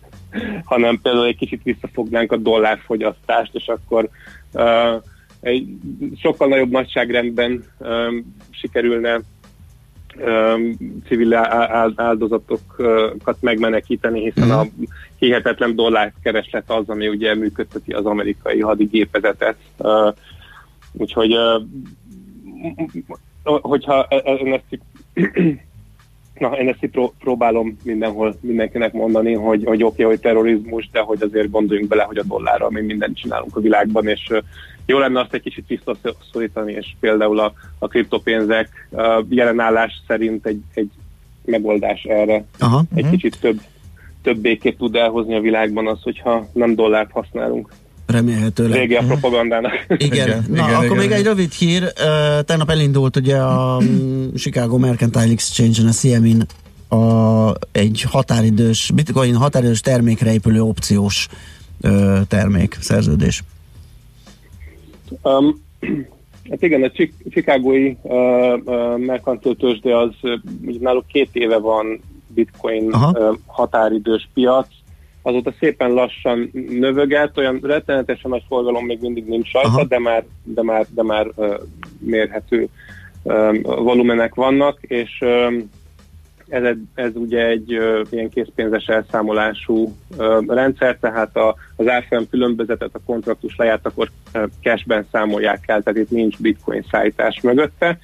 hanem például egy kicsit visszafognánk a dollárfogyasztást, és akkor uh, egy sokkal nagyobb nagyságrendben um, sikerülne um, civil áldozatokat megmenekíteni, hiszen a hihetetlen dollárkereslet az, ami ugye működteti az amerikai hadigépezetet. Uh, úgyhogy hogyha e, e, ezt Na, én ezt pró- próbálom mindenhol mindenkinek mondani, hogy, hogy oké, okay, hogy terrorizmus, de hogy azért gondoljunk bele, hogy a dollárral mi mindent csinálunk a világban, és jó lenne azt egy kicsit visszaszorítani, és például a, a kriptopénzek uh, jelenállás szerint egy, egy megoldás erre. Aha, egy uh-huh. kicsit több, több békét tud elhozni a világban az, hogyha nem dollárt használunk. Remélhetőleg. Régi a propagandának. Igen. igen Na, igen, akkor igen. még egy rövid hír. Tegnap elindult ugye a Chicago Mercantile Exchange-en, a CME-n a, egy határidős, bitcoin határidős termékre épülő opciós termék, szerződés. Um, hát igen, a Chicagói uh, uh, Mercantile tőzsde az náluk két éve van bitcoin uh, határidős piac, azóta szépen lassan növöget, olyan rettenetesen nagy forgalom még mindig nincs rajta, de már, de már, de már uh, mérhető um, volumenek vannak, és um, ez, ez ugye egy uh, ilyen készpénzes elszámolású uh, rendszer, tehát a, az árfolyam különbözetet a kontraktus lejárt, akkor uh, cashben számolják el, tehát itt nincs bitcoin szállítás mögötte.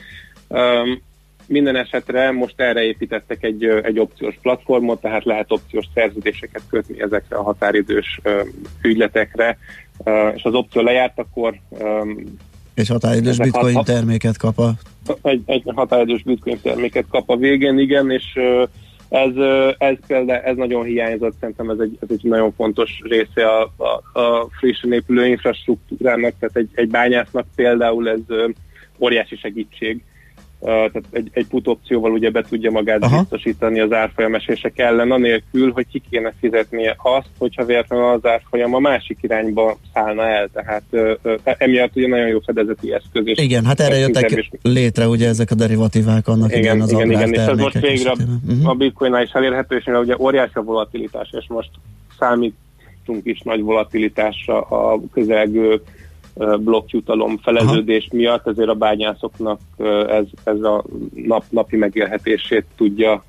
Um, minden esetre most erre építettek egy, egy opciós platformot, tehát lehet opciós szerződéseket kötni ezekre a határidős ügyletekre, és az opció lejárt, akkor egy határidős bitcoin hat, terméket kap a... Egy, egy határidős bitcoin terméket kap a végén, igen, és ez, ez például ez nagyon hiányzott, szerintem ez egy, ez egy nagyon fontos része a, a, a frissen épülő infrastruktúrának, tehát egy, egy bányásznak például ez óriási segítség, tehát egy, egy put opcióval ugye be tudja magát Aha. biztosítani az árfolyamesések ellen, anélkül, hogy ki kéne fizetnie azt, hogyha véletlenül az árfolyam a másik irányba szállna el, tehát ö, ö, emiatt ugye nagyon jó fedezeti eszköz. És igen, hát erre jöttek és... létre ugye ezek a derivatívák annak igen, igen az igen, igen, és ez most végre uh-huh. a bitcoinnál is elérhető, és ugye óriási a volatilitás, és most számítunk is nagy volatilitásra a közelgő blokkjutalom feleződés Aha. miatt, ezért a bányászoknak ez, ez a nap, napi megélhetését tudja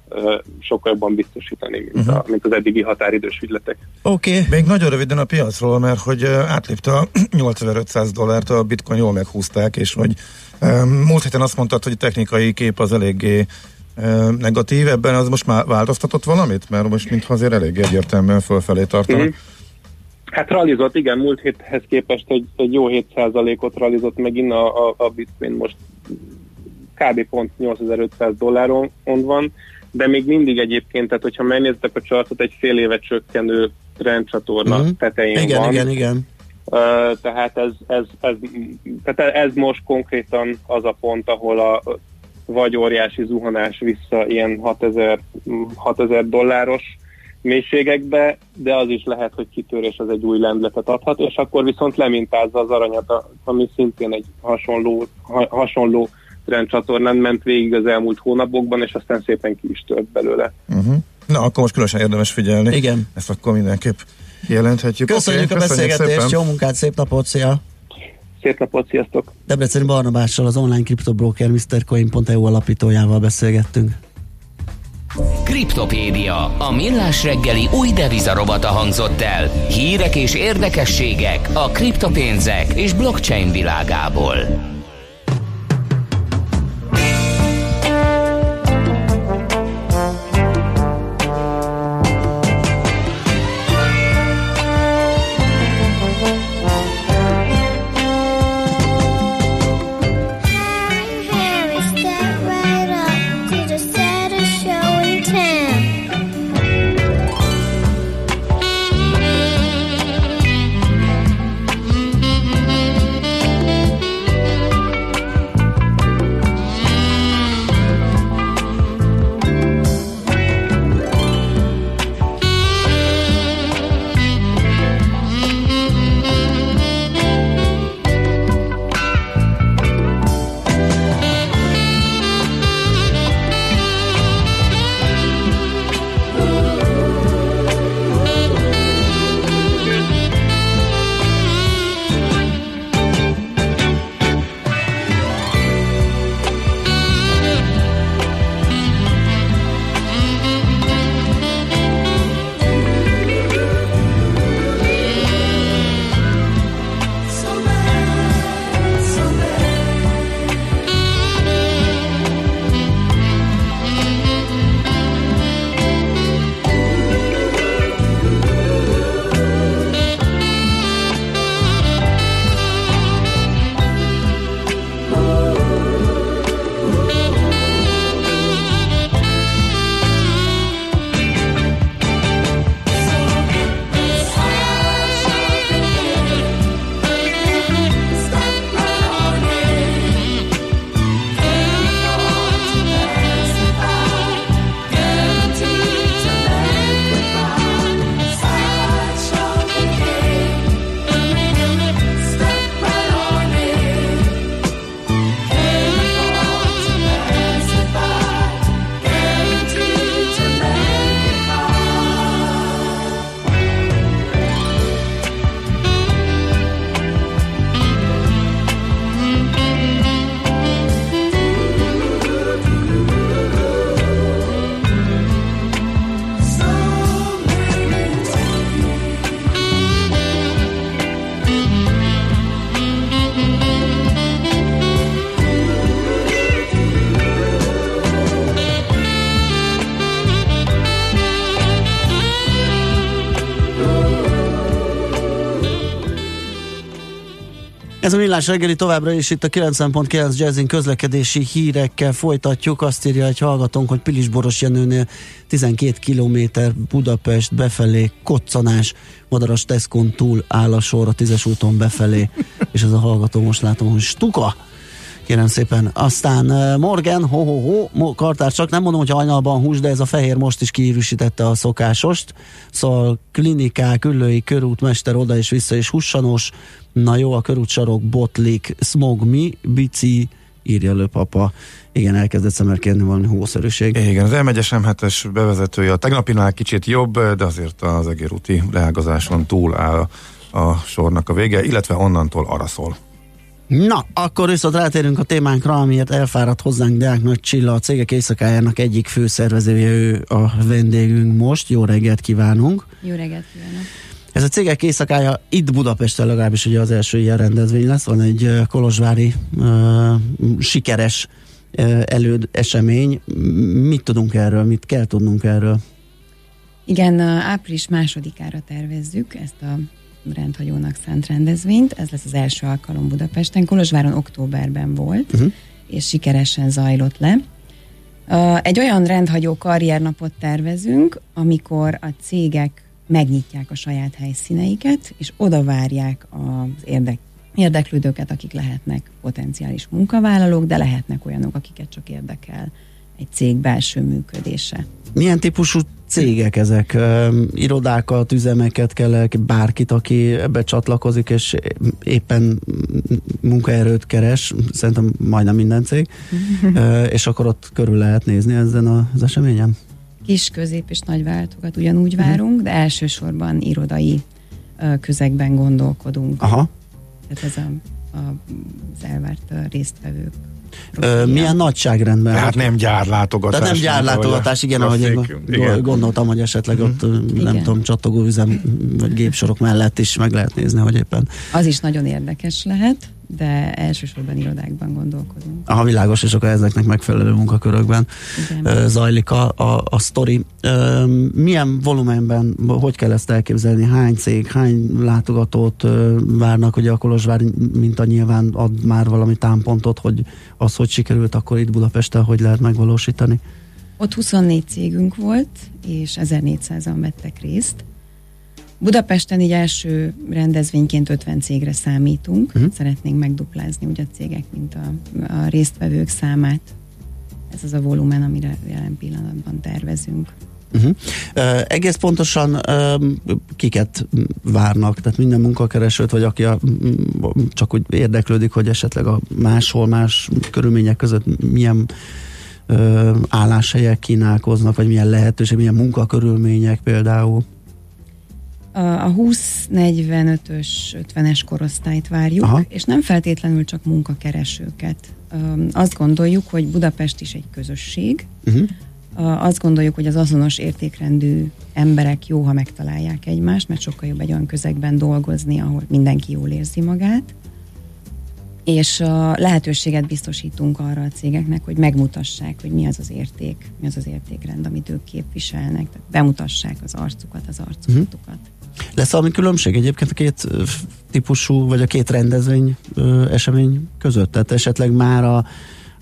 sokkal jobban biztosítani, mint, uh-huh. a, mint az eddigi határidős ügyletek. Oké. Okay. Még nagyon röviden a piacról, mert hogy átlépte a 8500 dollárt, a bitcoin jól meghúzták, és hogy múlt héten azt mondtad, hogy a technikai kép az eléggé negatív, ebben az most már változtatott valamit? Mert most mintha azért elég egyértelműen fölfelé tartanak. Uh-huh. Hát ralizott, igen, múlt héthez képest egy, egy jó 7%-ot ralizott megint a, a, a bitcoin most kb. pont 8500 dolláron van, de még mindig egyébként, tehát hogyha megnéztek a csartot, egy fél éve csökkenő rendcsatorna uh-huh. tetején igen, van. Igen, igen, uh, tehát ez, ez, ez, tehát ez most konkrétan az a pont, ahol a vagy óriási zuhanás vissza ilyen 6000, 6000 dolláros mélységekbe, de az is lehet, hogy kitörés az egy új lendletet adhat, és akkor viszont lemintázza az aranyat, ami szintén egy hasonló, ha, hasonló trendcsatornán ment végig az elmúlt hónapokban, és aztán szépen ki is tört belőle. Uh-huh. Na, akkor most különösen érdemes figyelni. Igen. Ezt akkor mindenképp Jelenthetjük. Köszönjük Oké, a beszélgetést, szépen. jó munkát, szép napot, szia! Szép napot, sziasztok! Debreceni Barnabással, az online kriptobroker MrCoin.eu alapítójával beszélgettünk. Kriptopédia, a millás reggeli új devizarobata hangzott el. Hírek és érdekességek a kriptopénzek és blockchain világából. Millás reggeli továbbra is itt a 90.9 Jazzin közlekedési hírekkel folytatjuk. Azt írja egy hallgatónk, hogy Pilisboros Jenőnél 12 km Budapest befelé koccanás, Madaras Teszkon túl áll a sor a tízes úton befelé, és ez a hallgató most látom, hogy stuka. Kérem szépen. Aztán Morgan, ho-ho-ho, mo- kartár csak nem mondom, hogy hajnalban hús, de ez a fehér most is kiírűsítette a szokásost. Szóval klinikák, ülői, körútmester oda és vissza és hussanos. Na jó, a körútsarok botlik, smog mi, bici, írja elő papa. Igen, elkezdett szemerkedni valami hószerűség. Igen, az M1-es M7-es bevezetője a tegnapinál kicsit jobb, de azért az egérúti leágazáson túl áll a sornak a vége, illetve onnantól arra szól. Na, akkor viszont rátérünk a témánkra, amiért elfáradt hozzánk Deák Nagy Csilla, a cégek éjszakájának egyik főszervezője, ő a vendégünk most. Jó reggelt kívánunk! Jó reggelt kívánok! Ez a cégek éjszakája itt Budapesten legalábbis ugye az első ilyen rendezvény lesz, van egy kolozsvári uh, sikeres uh, előd esemény. Mit tudunk erről, mit kell tudnunk erről? Igen, április másodikára tervezzük ezt a rendhagyónak szánt rendezvényt. Ez lesz az első alkalom Budapesten. Kolozsváron októberben volt, uh-huh. és sikeresen zajlott le. Egy olyan rendhagyó karriernapot tervezünk, amikor a cégek megnyitják a saját helyszíneiket, és oda várják az érdek, érdeklődőket, akik lehetnek potenciális munkavállalók, de lehetnek olyanok, akiket csak érdekel egy cég belső működése. Milyen típusú cégek ezek? Irodákat, üzemeket kell el, bárkit, aki ebbe csatlakozik, és éppen munkaerőt keres, szerintem majdnem minden cég, uh, és akkor ott körül lehet nézni ezen az eseményen? Kis, közép és nagy váltokat ugyanúgy várunk, de elsősorban irodai közegben gondolkodunk. Aha. Tehát ez a, a, az elvárt résztvevők. Ö, milyen nagyságrendben? Tehát nem gyárlátogatás. Tehát nem gyárlátogatás, igen, ahogy én igen. gondoltam, hogy esetleg ott, ö, nem Igen. tudom, csatogó üzem vagy gépsorok mellett is meg lehet nézni, hogy éppen Az is nagyon érdekes lehet, de elsősorban irodákban gondolkodunk. a világos, és akkor ezeknek megfelelő munkakörökben Igen. zajlik a, a, a sztori. Milyen volumenben, hogy kell ezt elképzelni? Hány cég, hány látogatót várnak? Ugye a Kolozsvár minta nyilván ad már valami támpontot, hogy az, hogy sikerült akkor itt Budapesten, hogy lehet megvalósítani? Ott 24 cégünk volt, és 1400-an vettek részt. Budapesten így első rendezvényként 50 cégre számítunk. Mhm. Szeretnénk megduplázni ugye a cégek, mint a, a résztvevők számát. Ez az a volumen, amire jelen pillanatban tervezünk. Uh-huh. Uh, egész pontosan uh, kiket várnak? Tehát minden munkakeresőt, vagy aki a, m- csak úgy érdeklődik, hogy esetleg a máshol, más körülmények között milyen uh, álláshelyek kínálkoznak, vagy milyen lehetőség, milyen munkakörülmények például? A, a 20-45-ös, 50-es korosztályt várjuk, Aha. És nem feltétlenül csak munkakeresőket. Azt gondoljuk, hogy Budapest is egy közösség, Uh-huh. Azt gondoljuk, hogy az azonos értékrendű emberek jó, ha megtalálják egymást, mert sokkal jobb egy olyan közegben dolgozni, ahol mindenki jól érzi magát. És a lehetőséget biztosítunk arra a cégeknek, hogy megmutassák, hogy mi az az érték, mi az az értékrend, amit ők képviselnek. Tehát bemutassák az arcukat, az arculatukat. Lesz valami különbség egyébként a két típusú, vagy a két rendezvény ö, esemény között? Tehát esetleg már a,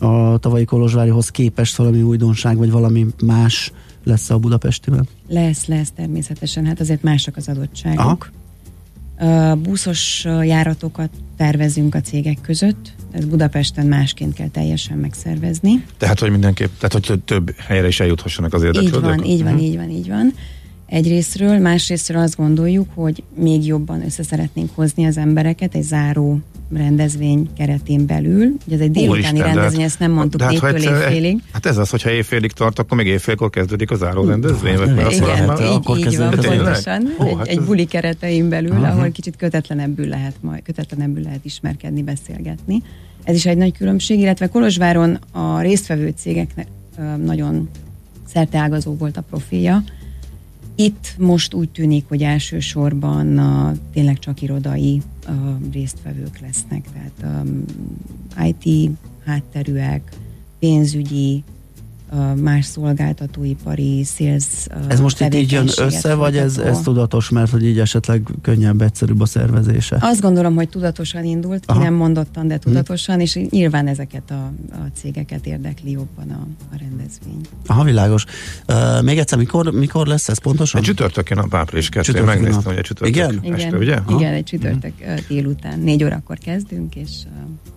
a tavalyi Kolozsvárihoz képest valami újdonság, vagy valami más lesz a Budapestiben? Lesz, lesz természetesen, hát azért mások az adottságok. Aha. Buszos járatokat tervezünk a cégek között, ez Budapesten másként kell teljesen megszervezni. Tehát, hogy mindenképp, tehát, hogy több- helyre is eljuthassanak az Így érdeklődők. van, így van, Mhm. így van, így van. Egyrésztről, másrésztről azt gondoljuk, hogy még jobban össze szeretnénk hozni az embereket egy záró rendezvény keretén belül. Ugye ez egy délutáni Úristen, de rendezvény, hát- ezt nem mondtuk hát, négytől egyszer- éjfélig. Hát ez az, hogyha éjfélig tart, akkor még éjfélkor kezdődik a záró rendezvény. mert Igen, már- így, akkor így kezdődik van, pontosan. Ó, hát egy buli keretein belül, Aha. ahol kicsit kötetlenebbül lehet majd, kötetlenebbül lehet ismerkedni, beszélgetni. Ez is egy nagy különbség, illetve Kolozsváron a résztvevő cégeknek nagyon szerteágazó volt a profilja. Itt most úgy tűnik, hogy elsősorban a, tényleg csak irodai a, résztvevők lesznek, tehát um, IT hátterűek, pénzügyi, a más szolgáltatóipari, sales Ez most itt így jön össze, vagy ez, ez tudatos, mert hogy így esetleg könnyebb, egyszerűbb a szervezése? Azt gondolom, hogy tudatosan indult, ki Aha. nem mondottan, de tudatosan, és nyilván ezeket a, a cégeket érdekli jobban a, a rendezvény. Aha, világos. Uh, még egyszer, mikor, mikor lesz ez pontosan? Egy csütörtökön nap április 2 Én Csütörtökön megnéztem, hogy egy csütörtök Igen? este, Igen, ugye? Aha. igen egy csütörtök ö, délután, négy órakor kezdünk, és uh,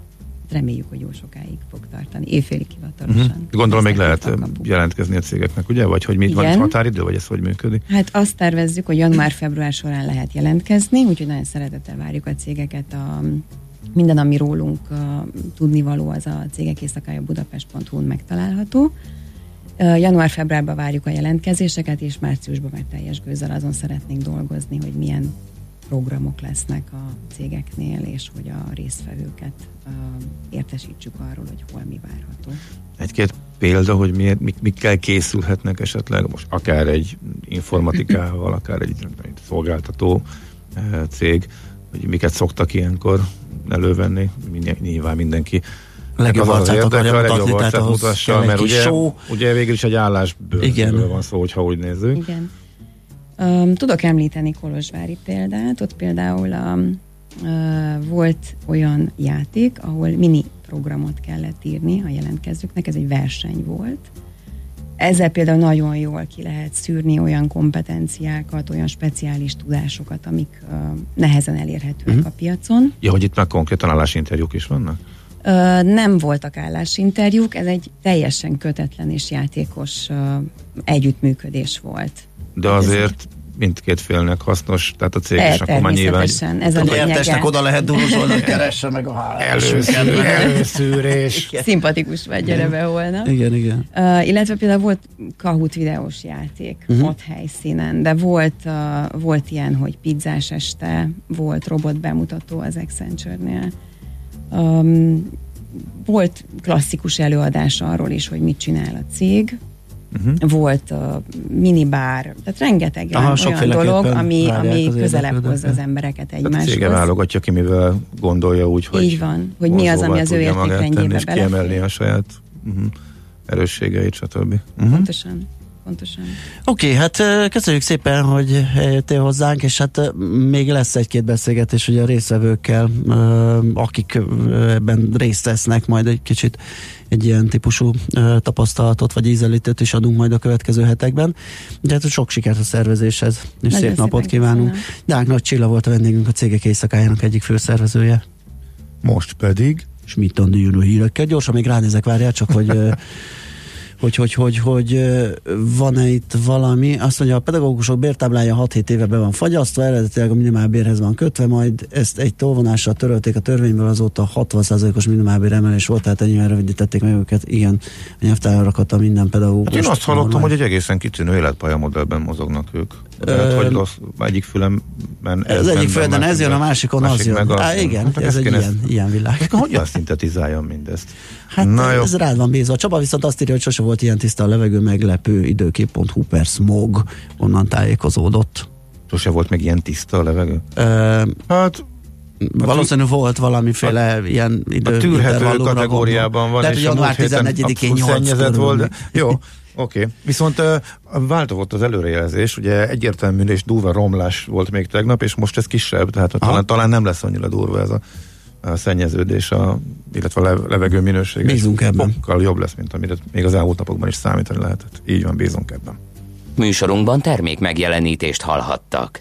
reméljük, hogy jó sokáig fog tartani, évfélig hivatalosan. Mhm. Gondolom még lehet kapuk. jelentkezni a cégeknek, ugye? Vagy hogy van Igen. határidő, vagy ez hogy működik? Hát azt tervezzük, hogy január-február során lehet jelentkezni, úgyhogy nagyon szeretettel várjuk a cégeket. A, minden, ami rólunk uh, tudnivaló, az a cégek éjszakája budapest.hu-n megtalálható. Uh, Január-februárban várjuk a jelentkezéseket, és márciusban már teljes gőzzel azon szeretnénk dolgozni, hogy milyen programok lesznek a cégeknél, és hogy a résztvevőket értesítsük arról, hogy hol mi várható. Egy-két példa, hogy miért, mik, mikkel készülhetnek esetleg, most akár egy informatikával, akár egy, egy szolgáltató cég, hogy miket szoktak ilyenkor elővenni, nyilván mindenki A legjobb az az arcát akarja a legjobb mutatni, tehát ahhoz mutassa, kell egy mert ugye, show. ugye végül is egy állásből Igen. van szó, hogyha úgy nézzük. Igen. Um, tudok említeni Kolozsvári példát, ott például um, uh, volt olyan játék, ahol mini programot kellett írni a jelentkezőknek, ez egy verseny volt. Ezzel például nagyon jól ki lehet szűrni olyan kompetenciákat, olyan speciális tudásokat, amik uh, nehezen elérhetőek Mhm. a piacon. Ja, hogy itt már konkrétan állásinterjúk is vannak? Ö, nem voltak állásinterjúk, ez egy teljesen kötetlen és játékos ö, együttműködés volt. De azért mindkét félnek hasznos, tehát a cég E, is akkor már nyilván... ez a nyertesnek oda lehet dúzsolni, hogy keresse meg a Előszűr, előszűrés. Szimpatikus vagy, gyere be holnap. Igen, igen. Uh, illetve például volt Kahoot videós játék uh-huh. ott helyszínen, de volt, uh, volt ilyen, hogy pizzás este, volt robot bemutató az Accenture-nél. Um, volt klasszikus előadás arról is, hogy mit csinál a cég, Mhm. volt uh, minibár, tehát rengeteg Aha, olyan dolog, ami, ami közelebb hozza az embereket Tehát a egymáshoz. válogatja ki, mivel gondolja úgy, hogy Így van, hogy mi az, ami az ő értékrendjébe tenni, és belefér. kiemelni a saját uh-huh, erősségeit, stb. Uh-huh. Pontosan, pontosan. Oké, okay, hát köszönjük szépen, hogy eljöttél hozzánk, és hát még lesz egy-két beszélgetés ugye a részvevőkkel, akik ebben részt vesznek, majd egy kicsit egy ilyen típusú tapasztalatot vagy ízelítőt is adunk majd a következő hetekben. De hát sok sikert a szervezéshez, és Nagyon szép napot kívánunk. köszönöm. Deák Nagy Csilla volt a vendégünk, a cégek éjszakájának egyik főszervezője. Most pedig Schmidt Andi jönő hírekkel. Gyorsan még ránézek, várjál csak, hogy hogy, hogy, hogy, hogy van-e itt valami. Azt mondja, a pedagógusok bértáblája 6-7 éve be van fagyasztva, eredetileg a minimálbérhez van kötve, majd ezt egy tolvonással törölték a törvényből, azóta 60%-os minimálbér emelés volt, tehát ennyivel rövidítették meg őket. Igen, a nyelvtára rakata minden pedagógus. Hát én azt hallottam, hogy egy egészen kitűnő életpálya modellben mozognak ők. Lehet, hogy rossz, egyik fülemben Ez egyik földön ez jön, a másikon az jön. meg Á, igen, Hát ez ezt egy ilyen, ilyen világ. Hát Hogyan szintetizáljam mindezt? Hát Na jó. ez rád van bízva. Csaba viszont azt írja, hogy sose volt ilyen tiszta a levegő, meglepő időkép.hu per smog, onnan tájékozódott. Sose volt még ilyen tiszta a levegő? Ö, hát valószínű volt valamiféle a, ilyen idő a tűrhető kategóriában van, Lehet, hogy január múlt héten 11-én abszolút 8 szennyezett körül. volt, de jó, oké. Okay. Viszont uh, változott az előrejelzés, ugye egyértelmű és durva romlás volt még tegnap, és most ez kisebb, tehát talán, talán nem lesz annyira durva ez a, a szennyeződés, a, illetve a lev- levegő minőség. Bízunk ebben. Sokkal jobb lesz, mint amire még az elmúlt napokban is számítani lehetett. Így van, bízunk ebben. Műsorunkban termék megjelenítést hallhattak.